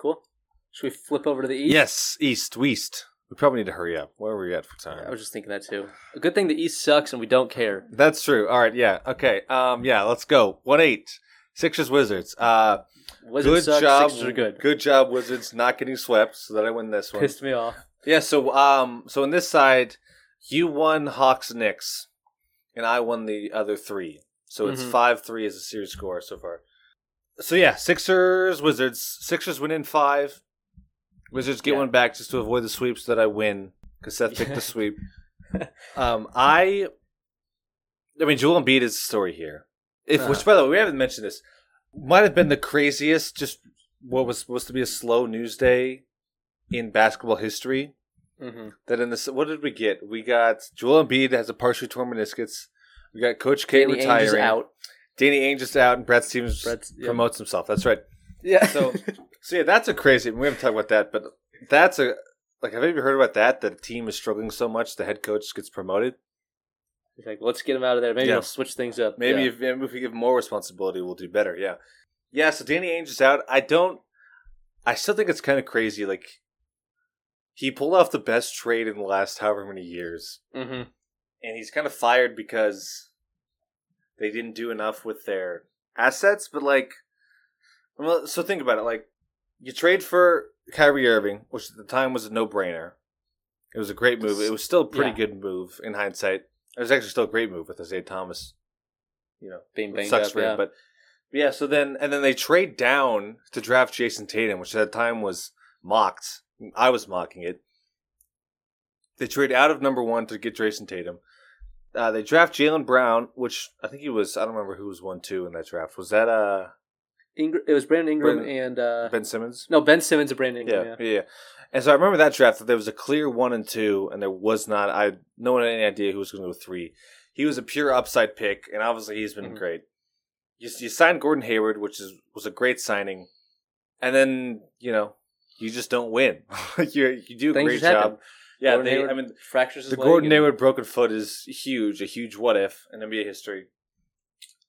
cool. Should we flip over to the East? Yes, East, West. We probably need to hurry up. Where are we at for time? I was just thinking that too. A good thing the East sucks and we don't care. That's true. All right, yeah, okay. Um, yeah, let's go. One eight. Sixers Wizards. Uh, Wizards good suck, job. Sixers are good. Good job, Wizards, not getting swept, so that I win this one. Pissed me off. Yeah. So, um, so in this side, you won Hawks Knicks, and I won the other three. So it's Mhm. five three as a series score so far. So yeah, Sixers Wizards. Sixers win in five. Wizards get Yeah. one back just to avoid the sweeps that I win because Seth picked the sweep. Um, I, I mean, Joel Embiid is the story here. If which, Uh-huh. by the way, we haven't mentioned this. Might have been the craziest, just what was supposed to be a slow news day in basketball history. Hmm That in this, what did we get? We got Joel Embiid has a partially torn meniscus. We got Coach K Danny Ainge retiring. is out. Danny Ainge is out, and Brad Stevens Brett's- yeah. promotes himself. That's right. Yeah. So, so yeah, that's a crazy. We haven't talked about that, but that's a like. Have you ever heard about that? That a team is struggling so much, the head coach gets promoted. He's like, let's get him out of there. Maybe Yeah. we'll switch things up. Maybe Yeah. if, maybe if we give him more responsibility, we'll do better. Yeah, yeah. So Danny Ainge is out. I don't. I still think it's kind of crazy. Like he pulled off the best trade in the last however many years, Mhm. and he's kind of fired because they didn't do enough with their assets. But like, well, so think about it. Like, you trade for Kyrie Irving, which at the time was a no-brainer. It was a great move. It was still a pretty Yeah. good move in hindsight. It was actually still a great move with Isaiah Thomas. You know, Being banged sucks up, for yeah. him, but yeah. So then, and then they trade down to draft Jayson Tatum, which at the time was mocked. I was mocking it. They trade out of number one to get Jayson Tatum. Uh, they draft Jaylen Brown, which I think he was. I don't remember who was one two in that draft. Was that uh Ingr- it was Brandon Ingram Brandon- and uh, Ben Simmons? no Ben Simmons and Brandon Ingram. Yeah, Yeah. yeah. And so I remember that draft that there was a clear one and two, and there was not. I no one had any idea who was going to go three. He was a pure upside pick, and obviously he's been Mhm. great. You, you signed Gordon Hayward, which is was a great signing, and then you know you just don't win. you you do a Things great just happen. job. Yeah, Gordon they, Hayward I mean fractures his the leg Gordon and- Hayward broken foot is huge, a huge what if in NBA history.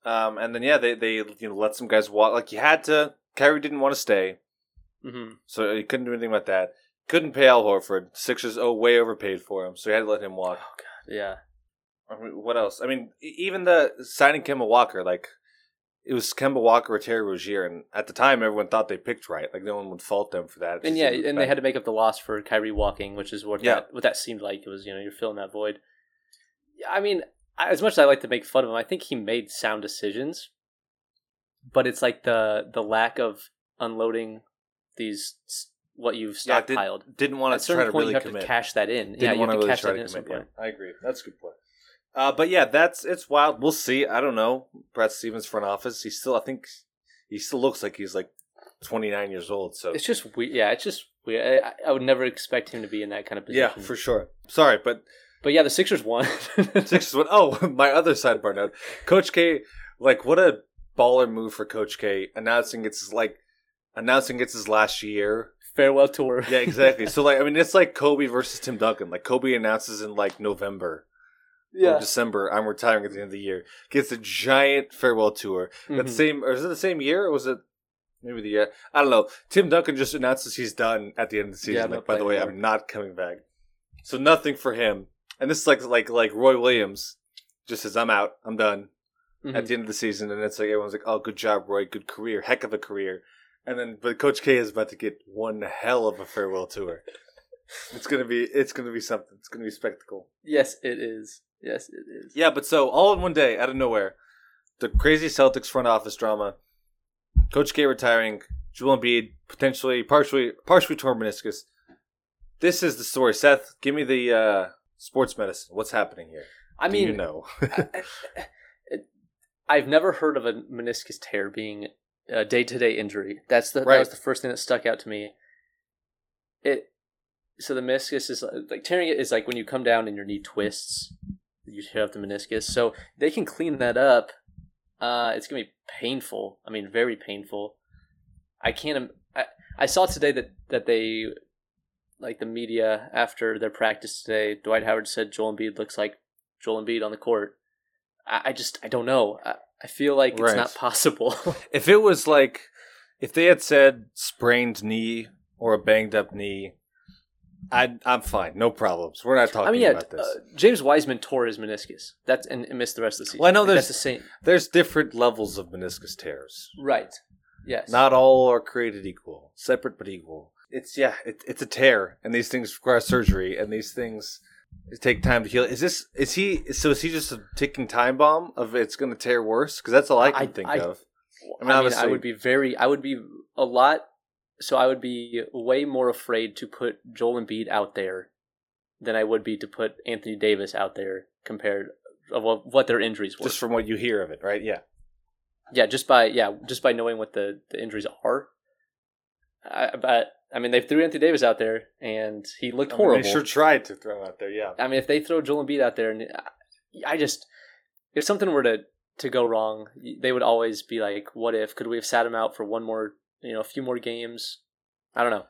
Um, and then yeah, they they you know let some guys walk. Like you had to. Kyrie didn't want to stay. Mhm. So he couldn't do anything about that. Couldn't pay Al Horford. Sixers oh way overpaid for him, so he had to let him walk. Oh god. Yeah. I mean, what else? I mean, e- even the signing Kemba Walker, like it was Kemba Walker or Terry Rozier, and at the time everyone thought they picked right. Like no one would fault them for that. And yeah, and they had to make up the loss for Kyrie walking, which is what Yeah. that what that seemed like. It was you know you're filling that void. Yeah, I mean, as much as I like to make fun of him, I think he made sound decisions. But it's like the the lack of unloading these what you've Yeah, did- stockpiled. didn't want to try to really commit. to cash that in. Didn't yeah, you have to really cash that in at some commit. point. Yeah, I agree. That's a good point. Uh, but yeah, that's it's wild. We'll see. I don't know. Brad Stevens front office. He still, I think, he still looks like he's like 29 years old. So It's just weird. Yeah, it's just weird. I, I would never expect him to be in that kind of position. yeah, for sure. Sorry, but But yeah, the Sixers won. Sixers won. Oh, my other sidebar note. Coach K, like, what a baller move for Coach K announcing it's like announcing it's his last year. Farewell tour. Yeah, exactly. so like, I mean, it's like Kobe versus Tim Duncan. Like Kobe announces in like November yeah. December, I'm retiring at the end of the year. Gets a giant farewell tour. That Mhm. same, or is it the same year? Or was it? Maybe the year. I don't know. Tim Duncan just announces he's done at the end of the season. Yeah, like, by the way, playing I'm not coming back. So nothing for him. And this is like like like Roy Williams just says, "I'm out. I'm done." Mhm. at the end of the season, and it's like everyone's like, "Oh, good job, Roy. Good career. Heck of a career." And then, but Coach K is about to get one hell of a farewell tour. It's gonna be, it's gonna be something. It's gonna be spectacle. Yes, it is. Yes, it is. Yeah, but so all in one day, out of nowhere, the crazy Celtics front office drama, Coach K retiring, Joel Embiid potentially partially partially torn meniscus. This is the story. Seth, give me the uh, sports medicine. What's happening here? I Do mean, you know? it- I've never heard of a meniscus tear being a day-to-day injury. That's the Right. that was the first thing that stuck out to me. It so the meniscus is like tearing it is like when you come down and your knee twists, you tear up the meniscus. So they can clean that up. Uh, it's gonna be painful. I mean, very painful. I can't. I, I saw today that that they like the media after their practice today. Dwight Howard said Joel Embiid looks like Joel Embiid on the court. I, I just I don't know. I, I feel like it's not possible. If it was like, if they had said sprained knee or a banged up knee, I'd, I'm fine, no problems. We're not talking I mean, yeah, about this. uh, James Wiseman tore his meniscus. That's and, and missed the rest of the season. Well, I know there's- that's the same. There's different levels of meniscus tears. Right. Yes. Not all are created equal, separate but equal. It's yeah, it, it's a tear, and these things require surgery, and these things take time to heal. Is this is he? So is he just a ticking time bomb of it's going to tear worse? Because that's all I can I- think I- of. I I mean, mean, I would be very. I would be a lot. So I would be way more afraid to put Joel Embiid out there than I would be to put Anthony Davis out there compared of what, their injuries were. Just from what you hear of it, right? Yeah. yeah, just by yeah, just by knowing what the, the injuries are. I, but I mean, they threw Anthony Davis out there, and he looked I mean, horrible. they sure tried to throw him out there. Yeah. I mean, if they throw Joel Embiid out there, and I just if something were to to go wrong, they would always be like, "What if? Could we have sat him out for one more you know a few more games. I don't know.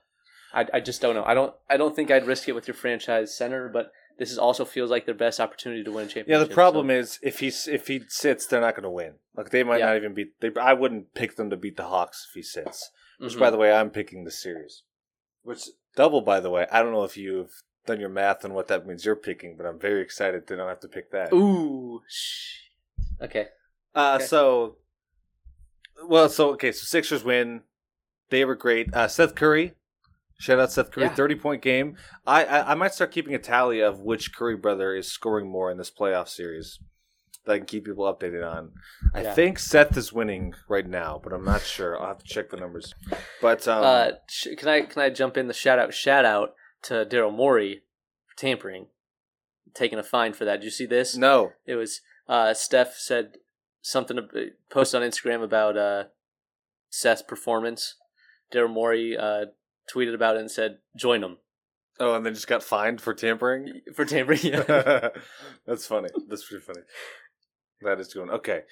I, I just don't know. I don't I don't think I'd risk it with your franchise center, but this is also feels like their best opportunity to win a championship. Yeah, the problem so. is if he if he sits, they're not going to win. Like they might Yeah. not even beat. They, I wouldn't pick them to beat the Hawks if he sits. Which, Mhm. by the way, I'm picking the series. Which double, by the way. I don't know if you've done your math on what that means. You're picking, but I'm very excited to not have to pick that. Ooh, shh. Okay. Uh, Okay. so, well, so okay, so Sixers win. They were great. Uh, Seth Curry, shout out Seth Curry, Yeah. thirty point game. I, I I might start keeping a tally of which Curry brother is scoring more in this playoff series that I can keep people updated on. I Yeah. think Seth is winning right now, but I'm not sure. I'll have to check the numbers. But um, uh, sh- can I can I jump in the shout out shout out to Daryl Morey for tampering, taking a fine for that. Did you see this? no, It was uh, Steph said something ab- posted on Instagram about uh, Seth's performance. Daryl Morey uh, tweeted about it and said, "Join them." oh, and then just got fined for tampering. for tampering." Yeah. That's funny. That's pretty funny. That is good. Okay.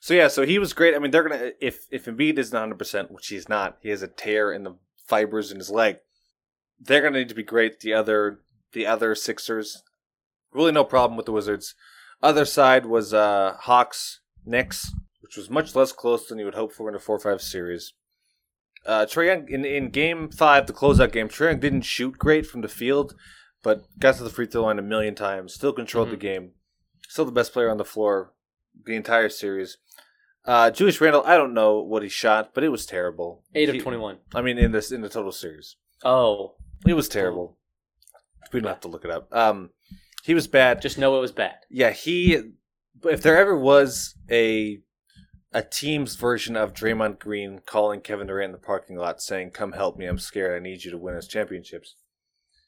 So yeah, so he was great. I mean, they're gonna if if Embiid isn't 100, percent which he's not, he has a tear in the fibers in his leg. They're gonna need to be great. The other the other Sixers, really no problem with the Wizards. Other side was uh Hawks Knicks, which was much less close than you would hope for in a four five series. Uh, Trae Young in in Game Five, the closeout game, Trae Young didn't shoot great from the field, but got to the free throw line a million times. Still controlled Mhm. the game. Still the best player on the floor the entire series. Uh, Julius Randle, I don't know what he shot, but it was terrible. Eight of twenty-one. I mean, in this in the total series, Oh, it was terrible. We don't have to look it up. Um, he was bad. just know it was bad. Yeah, he. But if there ever was a a team's version of Draymond Green calling Kevin Durant in the parking lot saying, "Come help me, I'm scared. I need you to win us championships,"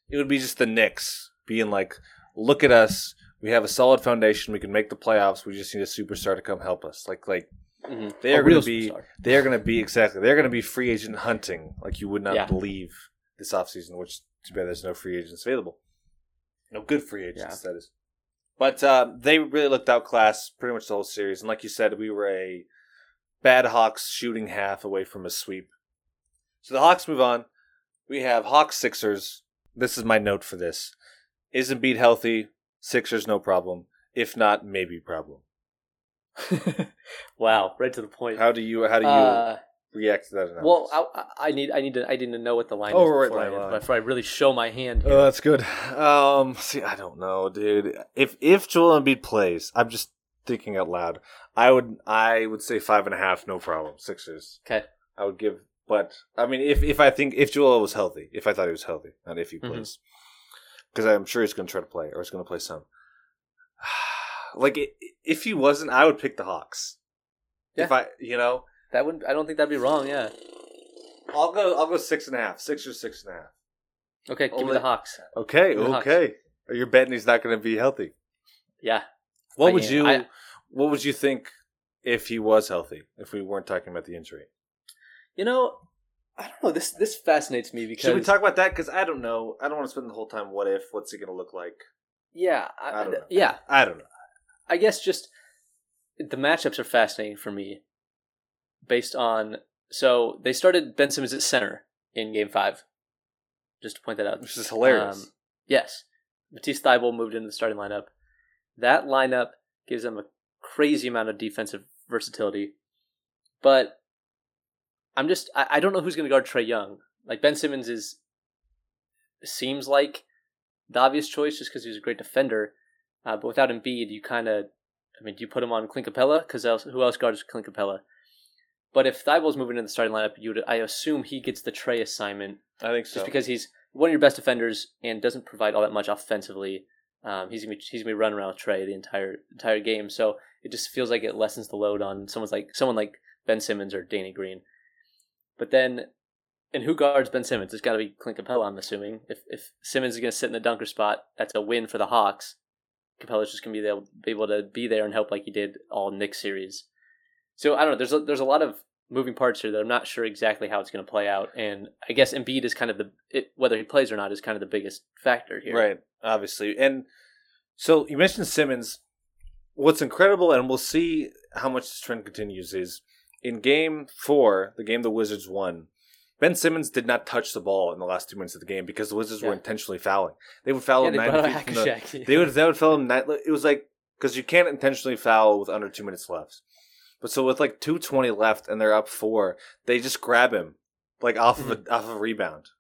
it would be just the Knicks being like, "Look at us. We have a solid foundation. We can make the playoffs. We just need a superstar to come help us." Like, like hmm they are A going to be superstar. they are going to be exactly they're going to be free agent hunting like you would not Yeah. believe this offseason which too bad there's no free agents available no good free agents that is but uh, they really looked outclassed pretty much the whole series. And like you said we were a bad hawks shooting half away from a sweep. So the hawks move on. We have hawks sixers. This is my note for this. Is Embiid healthy? Sixers no problem. If not maybe problem. Wow, right to the point. how do you how do you uh, react to that analysis? well, I, I need I need to I need to know what the line Oh, is right, before, line, I, line. before I really show my hand. Here. Oh, that's good. Um, see, I don't know, dude. If if Joel Embiid plays, I'm just thinking out loud. I would I would say five and a half, no problem. Sixers. okay, I would give, but I mean, if if I think if Joel was healthy, if I thought he was healthy, not if he Mhm. plays, because I'm sure he's going to try to play or he's going to play some. like if he wasn't, I would pick the Hawks. If I, you know, that wouldn't. I don't think that'd be wrong. Yeah. I'll go. I'll go six and a half. Six or six and a half. Okay, give me Only- the Hawks. Okay. The Hawks. Okay. You're betting he's not going to be healthy. Yeah. What I would am. you I- What would you think if he was healthy? If we weren't talking about the injury, You know, I don't know. This this fascinates me because should we talk about that? Because I don't know. I don't want to spend the whole time. What if? What's he going to look like? Yeah, I, I don't know. yeah. I don't know. I guess just the matchups are fascinating for me, based on so they started Ben Simmons at center in Game Five. Just to point that out, Which is hilarious. Um, yes, Matisse Thybulle moved into the starting lineup. That lineup gives them a crazy amount of defensive versatility, but I'm just I, I don't know who's going to guard Trae Young. Like Ben Simmons is seems like the obvious choice just because he's a great defender, uh, but without Embiid, you kind of I mean, do you put him on Clint Capela? Because else, who else guards Clint Capela? But if Thybulle's moving in the starting lineup, you would I assume he gets the Trae assignment I think so. just because he's one of your best defenders and doesn't provide all that much offensively. Um, he's gonna be he's gonna be running around with Trae the entire entire game, so it just feels like it lessens the load on someone's like someone like Ben Simmons or Danny Green. But then, and who guards Ben Simmons? It's got to be Clint Capela. I'm assuming if if Simmons is gonna sit in the dunker spot, that's a win for the Hawks. Capela's just gonna be able, be able to be there and help like he did all Nick series. So I don't know. There's a, there's a lot of moving parts here that I'm not sure exactly how it's going to play out, and I guess Embiid is kind of the it, whether he plays or not is kind of the biggest factor here. Right, obviously. And so you mentioned Simmons. What's incredible, and we'll see how much this trend continues, is in game four, the game the Wizards won, Ben Simmons did not touch the ball in the last two minutes of the game because the Wizards were intentionally fouling. They would foul yeah, him they nine feet from the. They would they would foul him nine. It was like because you can't intentionally foul with under two minutes left. But so with like two twenty left and they're up four, they just grab him like off of a off of a rebound.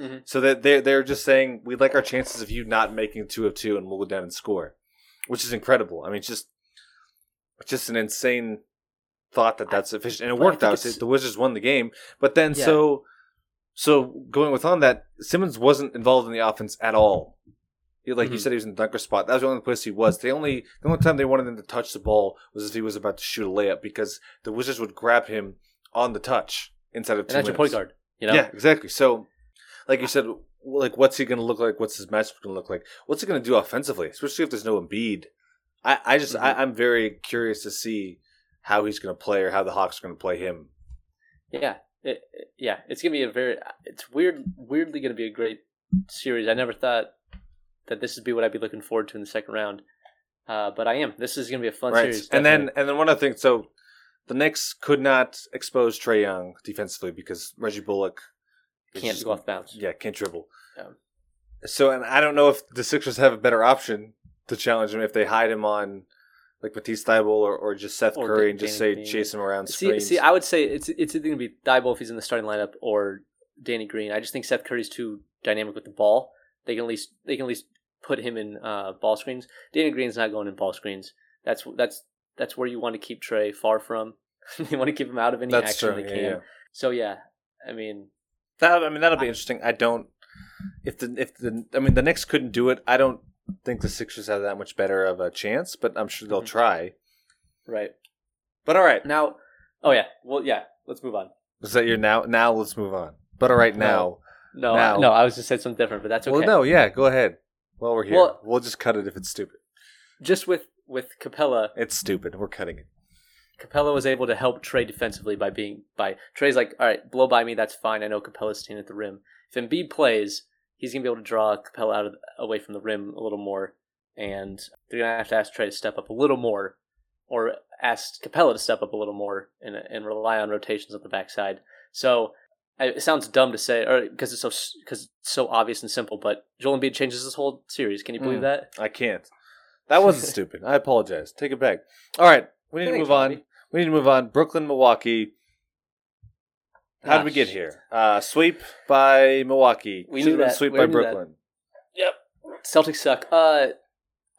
Mhm. So that they they're just saying we like our chances of you not making two of two and we'll go down and score, which is incredible. I mean, it's just it's just an insane thought that that's efficient, and it worked out. The Wizards won the game, but then Yeah. so so going with on that, Simmons wasn't involved in the offense at all. He- Like you Mhm. said, he was in the dunker spot. That was the only place he was. The only the only time they wanted him to touch the ball was if he was about to shoot a layup because the Wizards would grab him on the touch inside of and two that's your minutes. point guard. You know, Yeah, exactly. So, like you said, like what's he going to look like? What's his matchup going to look like? What's he going to do offensively? Especially if there's no Embiid. I, I just, I, Mhm. I'm very curious to see how he's going to play or how the Hawks are going to play him. yeah, it- yeah. It's gonna be a very. It's weird. Weirdly, gonna be a great series. I never thought that this would be what I'd be looking forward to in the second round, uh, but I am. This is gonna be a fun right. series. And then, and then one other thing. So, the Knicks could not expose Trae Young defensively because Reggie Bullock can't just- go off bounds. Yeah, can't dribble. Yeah. So, and I don't know if the Sixers have a better option to challenge him if they hide him on like Matisse Thybulle or, or just Seth Or Curry Dan- and just say chase him around See, screens. see, I would say it's it's either gonna be Thybulle if he's in the starting lineup or Danny Green. I just think Seth Curry's too dynamic with the ball. They can at least they can at least put him in uh, ball screens. Danny Green's not going in ball screens. That's that's that's where you want to keep Trae far from. you want to keep him out of any That's action true. they can. yeah. So yeah, I mean, That I mean that'll be interesting. I don't if the if the I mean the Knicks couldn't do it. I don't think the Sixers have that much better of a chance, but I'm sure they'll Mhm. try. right But all right, now. Oh yeah, well yeah. Let's move on. is that your now? Now let's move on. But all right, now. No, Now- no, I was just saying something different, but that's okay. Well, no, yeah, go ahead. While we're here, Well- we'll just cut it if it's stupid. Just with with Capela, It's stupid. We're cutting it. Capela was able to help Trae defensively by being by Trae's like, all right, blow by me, that's fine. I know Capela's staying at the rim. If Embiid plays, he's gonna be able to draw Capela out of away from the rim a little more, and they're gonna have to ask Trae to step up a little more, or ask Capela to step up a little more and and rely on rotations on the backside. So it sounds dumb to say, or because it's so because it's so obvious and simple, but Joel Embiid changes this whole series. Can you believe Mm. that? I can't. That wasn't stupid. I apologize. Take it back. All right, we need to Thanks, move on. We need to move on. Brooklyn, Milwaukee. How did we get here? Uh, sweep by Milwaukee. We knew that. Sweep We by knew that. Brooklyn. Yep. Celtics suck. Uh,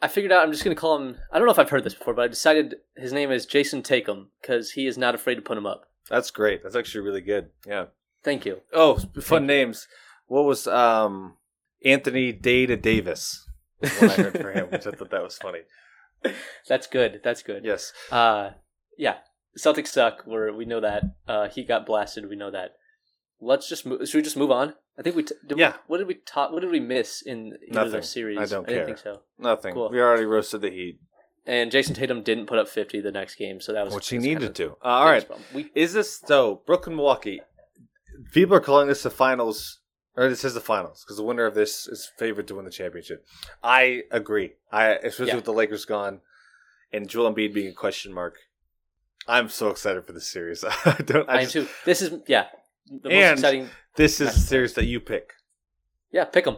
I figured out. I'm just gonna call him. I don't know if I've heard this before, but I decided his name is Jason Tatum because he is not afraid to put him up. That's great. That's actually really good. Yeah. Thank you. Oh, fun Thank you. names. What was um Anthony Data Davis? Was one I heard for him, which I thought that was funny. That's good. That's good. Yes. Uh, yeah. Celtics suck. We're, we know that. Uh, he got blasted. We know that. Let's just move. Should we just move on? I think we. T- did Yeah. What did we talk? What did we miss in either of Nothing. those series? I don't didn't care. think so. Nothing. Cool. We already roasted the Heat, And Jayson Tatum didn't put up 50 the next game, so that was which he needed to. Uh, all right. problem. We, Is this so? Brooklyn, Milwaukee. People are calling this the finals, or this is the finals because the winner of this is favored to win the championship. I agree. I especially Yeah. with the Lakers gone and Joel Embiid being a question mark. I'm so excited for this series. I don't. I I am just, too. This is yeah. The most And- exciting. This is the series that you pick. Yeah, pick them.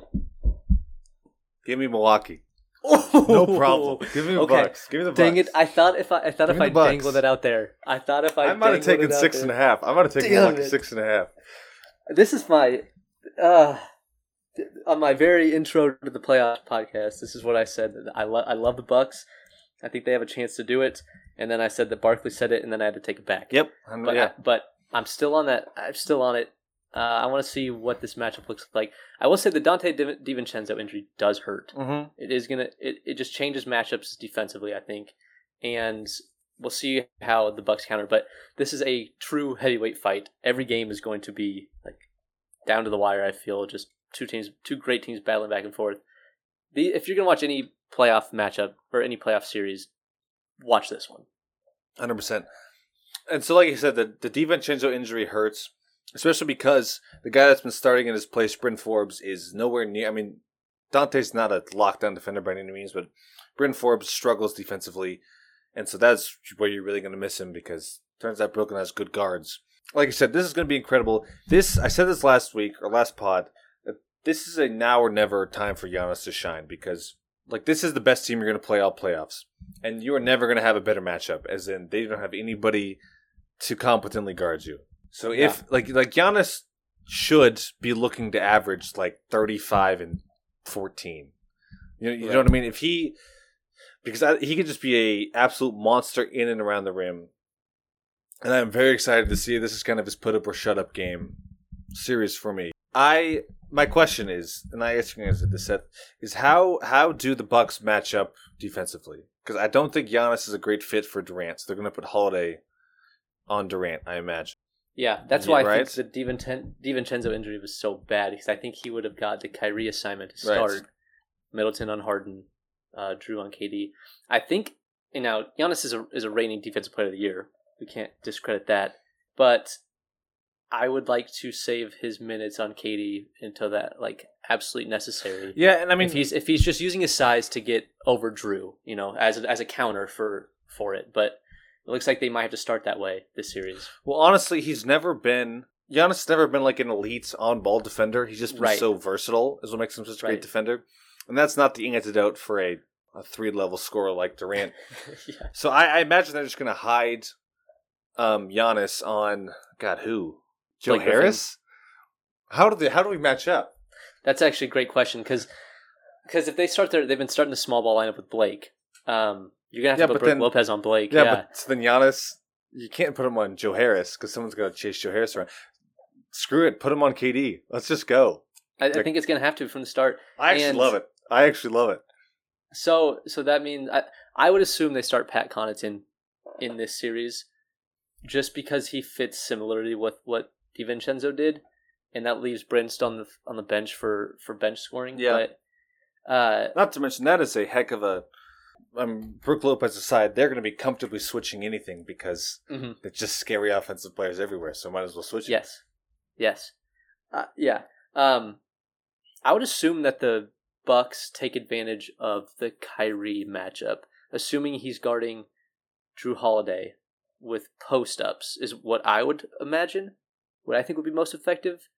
Give me Milwaukee. No problem. Give me the Okay. Bucks. Give me the Bucks. Dang it! I thought if I, I thought Give if I Bucks. dangled it out there, I thought if I, I might have taken six and a half. I might have taken Damn Milwaukee it. six and a half. This is my, uh, on my very intro to the playoff podcast. This is what I said. I love I love the Bucks. I think they have a chance to do it. And then I said that Barkley said it, and then I had to take it back. Yep. I'm, But yeah. but I'm still on that. I'm still on it. Uh, I want to see what this matchup looks like. I will say the Dante Di- DiVincenzo injury does hurt. mm-hmm. It is gonna. It, it just changes matchups defensively, I think, and we'll see how the Bucks counter. But this is a true heavyweight fight. Every game is going to be like down to the wire. I feel just two teams, two great teams battling back and forth. The if you're gonna watch any playoff matchup or any playoff series, watch this one. Hundred percent. And so, like you said, the the DiVincenzo injury hurts, especially because the guy that's been starting in his place, Bryn Forbes, is nowhere near. I mean, Dante's not a lockdown defender by any means, but Bryn Forbes struggles defensively, and so that's where you're really going to miss him because Turns out Brooklyn has good guards. Like I said, this is going to be incredible. This I said this last week or last pod. This is a now or never time for Giannis to shine because like this is the best team you're going to play all playoffs, and you are never going to have a better matchup. As in, they don't have anybody to competently guard you. So if like like Giannis should be looking to average like 35 and 14. You know, you know what I mean? If he because I, he could just be a absolute monster in and around the rim. And I'm very excited to see this is kind of his put up or shut up game series for me. I my question is, and I ask you guys this Seth, is how how do the Bucks match up defensively? Because I don't think Giannis is a great fit for Durant. So they're going to put Holiday on Durant, I imagine. Yeah, that's Yeah, why I right? think the DiVincenzo, injury was so bad because I think he would have got the Kyrie assignment to Right. start Middleton on Harden, uh, Jrue on KD. I think you know Giannis is a is a reigning defensive player of the year. We can't discredit that, but I would like to save his minutes on KD until that like absolutely necessary. Yeah, and I mean if he's if he's just using his size to get over Jrue, you know, as a, as a counter for for it, but it looks like they might have to start that way this series. Well, honestly, he's never been. Giannis has never been like an elite on ball defender. He's just been Right. so versatile, is what makes him such a Right. great defender. And that's not the antidote for a, a three level scorer like Durant. yeah. so I, I imagine they're just going to hide um, Giannis on God who Joe Griffin. Harris. How do they? How do we match up? That's actually a great question because if they start their they've been starting the small ball lineup with Blake. Um, you're gonna have Yeah, to put Brook then- Lopez on Blake. Yeah, Yeah, but so then Giannis, you can't put him on Joe Harris because someone's going to chase Joe Harris around. Screw it, put him on KD. Let's just go. I, I think it's gonna have to from the start. I actually And- love it. I actually love it. So so that means I I would assume they start Pat Connaughton in this series, just because he fits similarly with what DiVincenzo did, and that leaves Brinst on the on the bench for for bench scoring. Yeah. But uh, Not to mention that is a heck of a. Um, Brook Lopez aside, they're going to be comfortably switching anything because mhm. they're just scary offensive players everywhere. So might as well switch. it. Yes. Yes. Uh, yeah. Um, I would assume that the Bucks take advantage of the Kyrie matchup, assuming he's guarding Jrue Holiday with post ups, is what I would imagine. What I think would be most effective,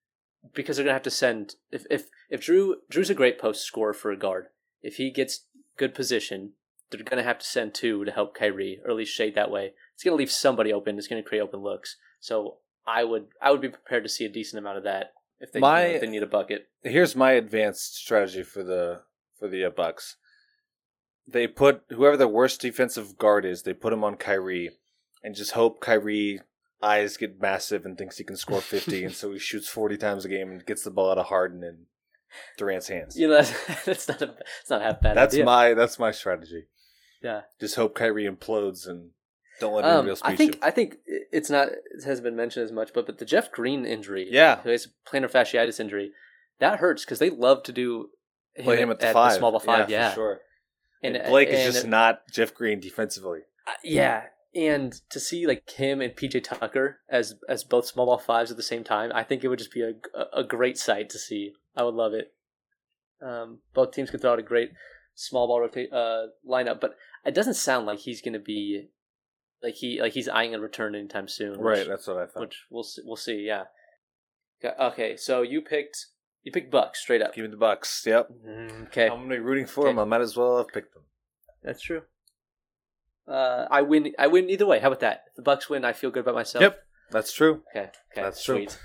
because they're gonna have to send if if if Jrue Jrue's a great post scorer for a guard. If he gets good position, they're gonna have to send two to help Kyrie, or at least shade that way. It's gonna leave somebody open. It's gonna create open looks. So I would I would be prepared to see a decent amount of that if they, you know, if they need a bucket. Here's my advanced strategy for the for the uh, Bucks. They put whoever the worst defensive guard is, they put him on Kyrie, and just hope Kyrie eyes get massive and thinks he can score fifty, and so he shoots forty times a game and gets the ball out of Harden and Durant's hands. You know that's, that's not a it's not half bad that's idea. my that's my strategy. Yeah. Just hope Kyrie implodes and don't let Um, else I think you. I think it's not it hasn't been mentioned as much, but but the Jeff Green injury, Yeah. a plantar fasciitis injury, that hurts because they love to do Play him at the five, small ball five, yeah. for sure. And, And, Blake is and- just not Jeff Green defensively. Uh, yeah, and to see like him and PJ Tucker as as both small ball fives at the same time, I think it would just be a a great sight to see. I would love it. Um, both teams could throw out a great small ball rotate uh, lineup, but it doesn't sound like he's going to be like he like he's eyeing a return anytime soon. Right, which, that's what I thought. which we'll see, we'll see. Yeah. Okay, so you picked you picked Bucks straight up. Give me the Bucks. Yep. Mm, Okay, I'm gonna be rooting for Okay. him. I might as well have picked them. that's true. Uh, I win. I win either way. How about that? If the Bucks win, I feel good about myself. Yep, that's true. Okay. Okay. That's true. sweet.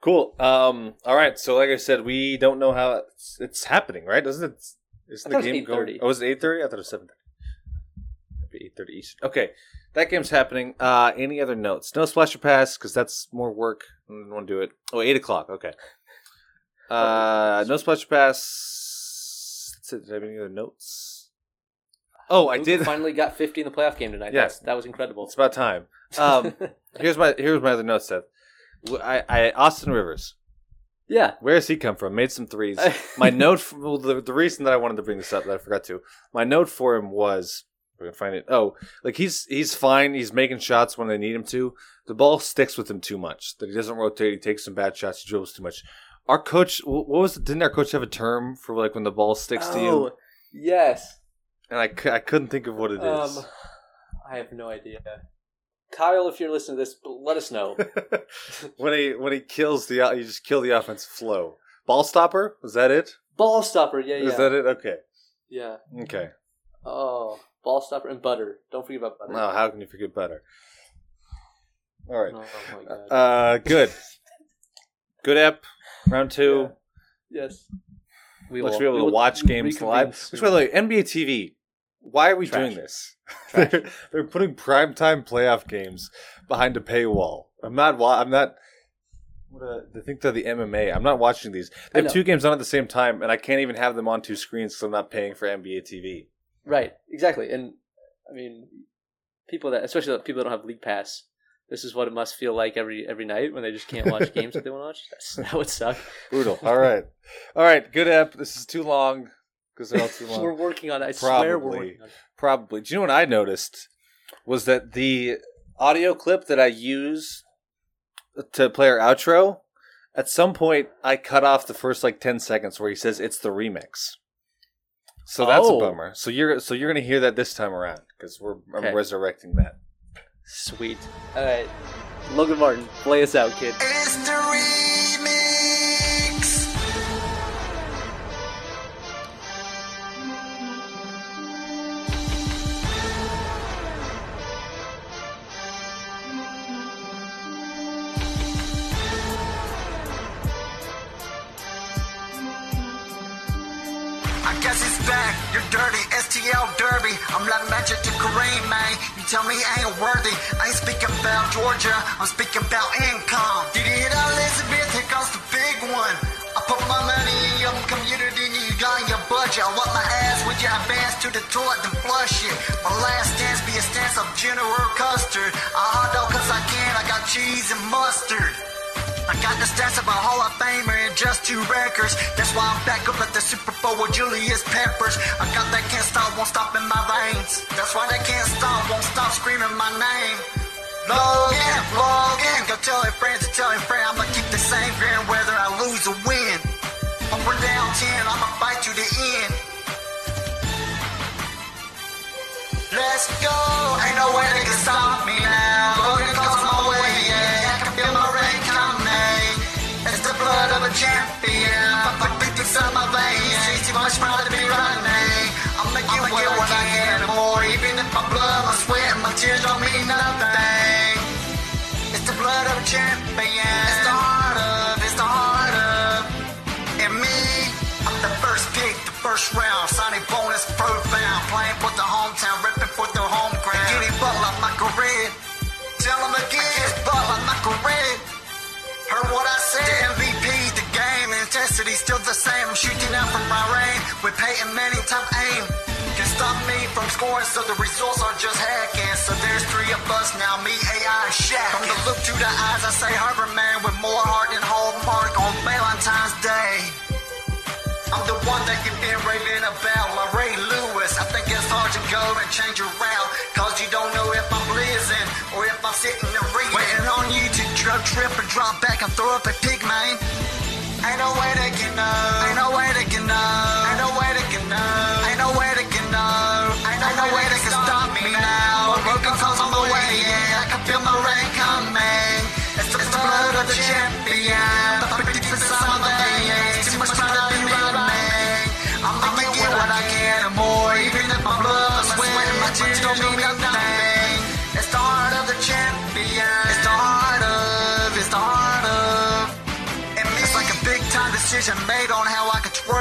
Cool. Um. All right. So, like I said, we don't know how it's, it's happening, right? Doesn't it? Isn't the thought it was game going? 8:30. Oh, was it eight thirty? I thought it was seven thirty. Eight thirty Eastern. Okay, that game's happening. Uh, any other notes? No splasher pass because that's more work. I don't want to do it. Oh, eight o'clock. Okay. Uh, no splasher pass. That's it. Did I have any other notes? Oh, I did. Finally got 50 in the playoff game tonight. Yeah. That was incredible. It's about time. Um, here's my here's my other notes, Seth. I, I Austin Rivers. yeah. Where has he come from? Made some threes. my note, for, well, the, the reason that I wanted to bring this up that I forgot to, my note for him was we're gonna find it. Oh, like he's he's fine. He's making shots when they need him to. The ball sticks with him too much. That he doesn't rotate. He takes some bad shots. He dribbles too much. Our coach, what was? Didn't our coach have a term for like when the ball sticks to you? Oh, yes. And I, I couldn't think of what it is. Um, I have no idea. Kyle, if you're listening to this, let us know. when he when he kills the you just kill the offense flow. Ball stopper was that it? Ball stopper, yeah, yeah, Is that it? Okay, yeah. okay. Oh, ball stopper and butter. Don't forget about butter. Now how can you forget butter? All right, Oh my god. uh, good, good app. Round two. yes. We Let's will- be able to watch games live. soon. Which, by the way, NBA TV. Why are we Trash. doing this? They're, they're putting primetime playoff games behind a paywall. I'm not. I'm not. What uh, they think they're the MMA. I'm not watching these. They have two games on at the same time, and I can't even have them on two screens because I'm not paying for NBA TV. Right, exactly. And I mean, people that, especially the people that don't have League Pass, this is what it must feel like every every night when they just can't watch games that they want to watch. That's, that would suck. Brutal. All right, all right. Good app. This is too long because they're all too long. we're working on it. I swear we're Probably. working on it. Probably. Do you know what I noticed? Was that the audio clip that I use to play our outro? At some point, I cut off the first like ten seconds where he says it's the remix. So that's Oh. a bummer. So you're so you're gonna hear that this time around because we're Okay. I'm resurrecting that. Sweet. All right, Logan Martin, play us out, kid. Dirty. STL Derby. I'm like magic to Kareem, man. You tell me I ain't worthy. I ain't speaking about Georgia. I'm speaking about income. Did you hear that, Elizabeth? Here comes the big one. I put my money in your community and you got in your budget. I want my ass with your advance to the toilet and flush it. My last dance be a stance of General Custard. I hot dog cause I can. I got cheese and mustard. I got the stats of a Hall of Famer and just two records. That's why I'm back up at the Super Bowl with Julius Peppers. I got that can't stop, won't stop in my veins. That's why they can't stop, won't stop screaming my name. Logan, Logan, go tell your friends to tell your friend I'ma keep the same grin whether I lose or win. Up or down 10, I'ma fight to the end. Let's go. Ain't no way they can stop me now. Logan a champion. Pump beat inside my veins. It's too much pride to be running. I'll make you what I get and more. Even if my blood, my sweat, and my tears don't mean nothing. It's the blood of a champion. It's the heart of, it's the heart of. And me, I'm the first pick, the first round. Signing bonus profound. Playing for the hometown, ripping for the home ground. Butt like Michael Redd. Tell him again, it's like Michael Redd. Heard what I said? MVP, intensity still the same. I'm shooting out from my range with Peyton Manning top aim. Can stop me from scoring, so the results are just hacking. So there's three of us now, me, AI, and Shaq. From the look to the eyes, I say Harbor Man with more heart than Hallmark on Valentine's Day. I'm the one that you've been raving about, like Ray Lewis. I think it's hard to go and change your route, cause you don't know if I'm blizzing or if I'm sitting and reading. Waiting on you to drug trip and drop back and throw up a pig, man. Ain't no way they can know. Ain't no way they can know.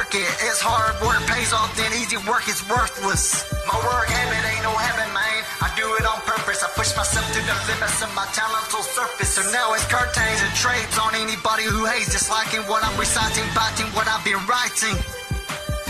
It. It's hard work pays off, then easy work is worthless. My work habit ain't no habit, man. I do it on purpose. I push myself to the limits of my talent will surface. So now it's curtains and trades on anybody who hates, disliking what I'm reciting, biting what I've been writing.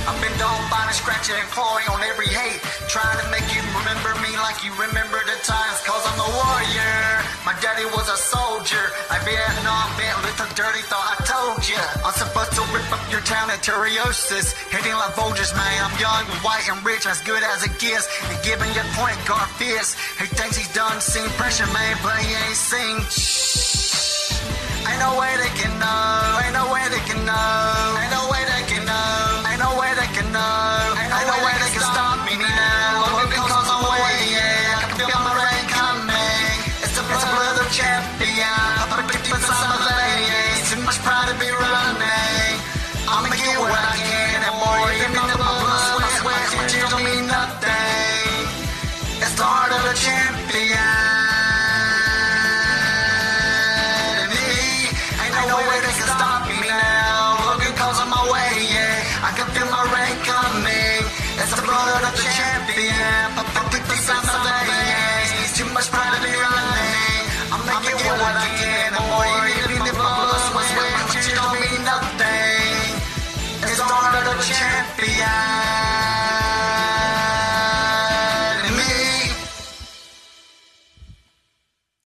I've been dog biting, scratching, and clawing on every hate. Trying to make you remember me like you remember the times. Cause I'm a warrior. My daddy was a soldier. I Vietnam, been little dirty, thought I told. I'm supposed to rip up your town at Teriosis. Hitting like Folgers, man. I'm young, white, and rich, as good as it gets. And giving your point guard fierce. He thinks he's done seen pressure, man, but he ain't seen. Shh. Ain't no way they can know. Ain't no way they can know. Ain't no way they can know. Ain't no way they can know. Ain't no way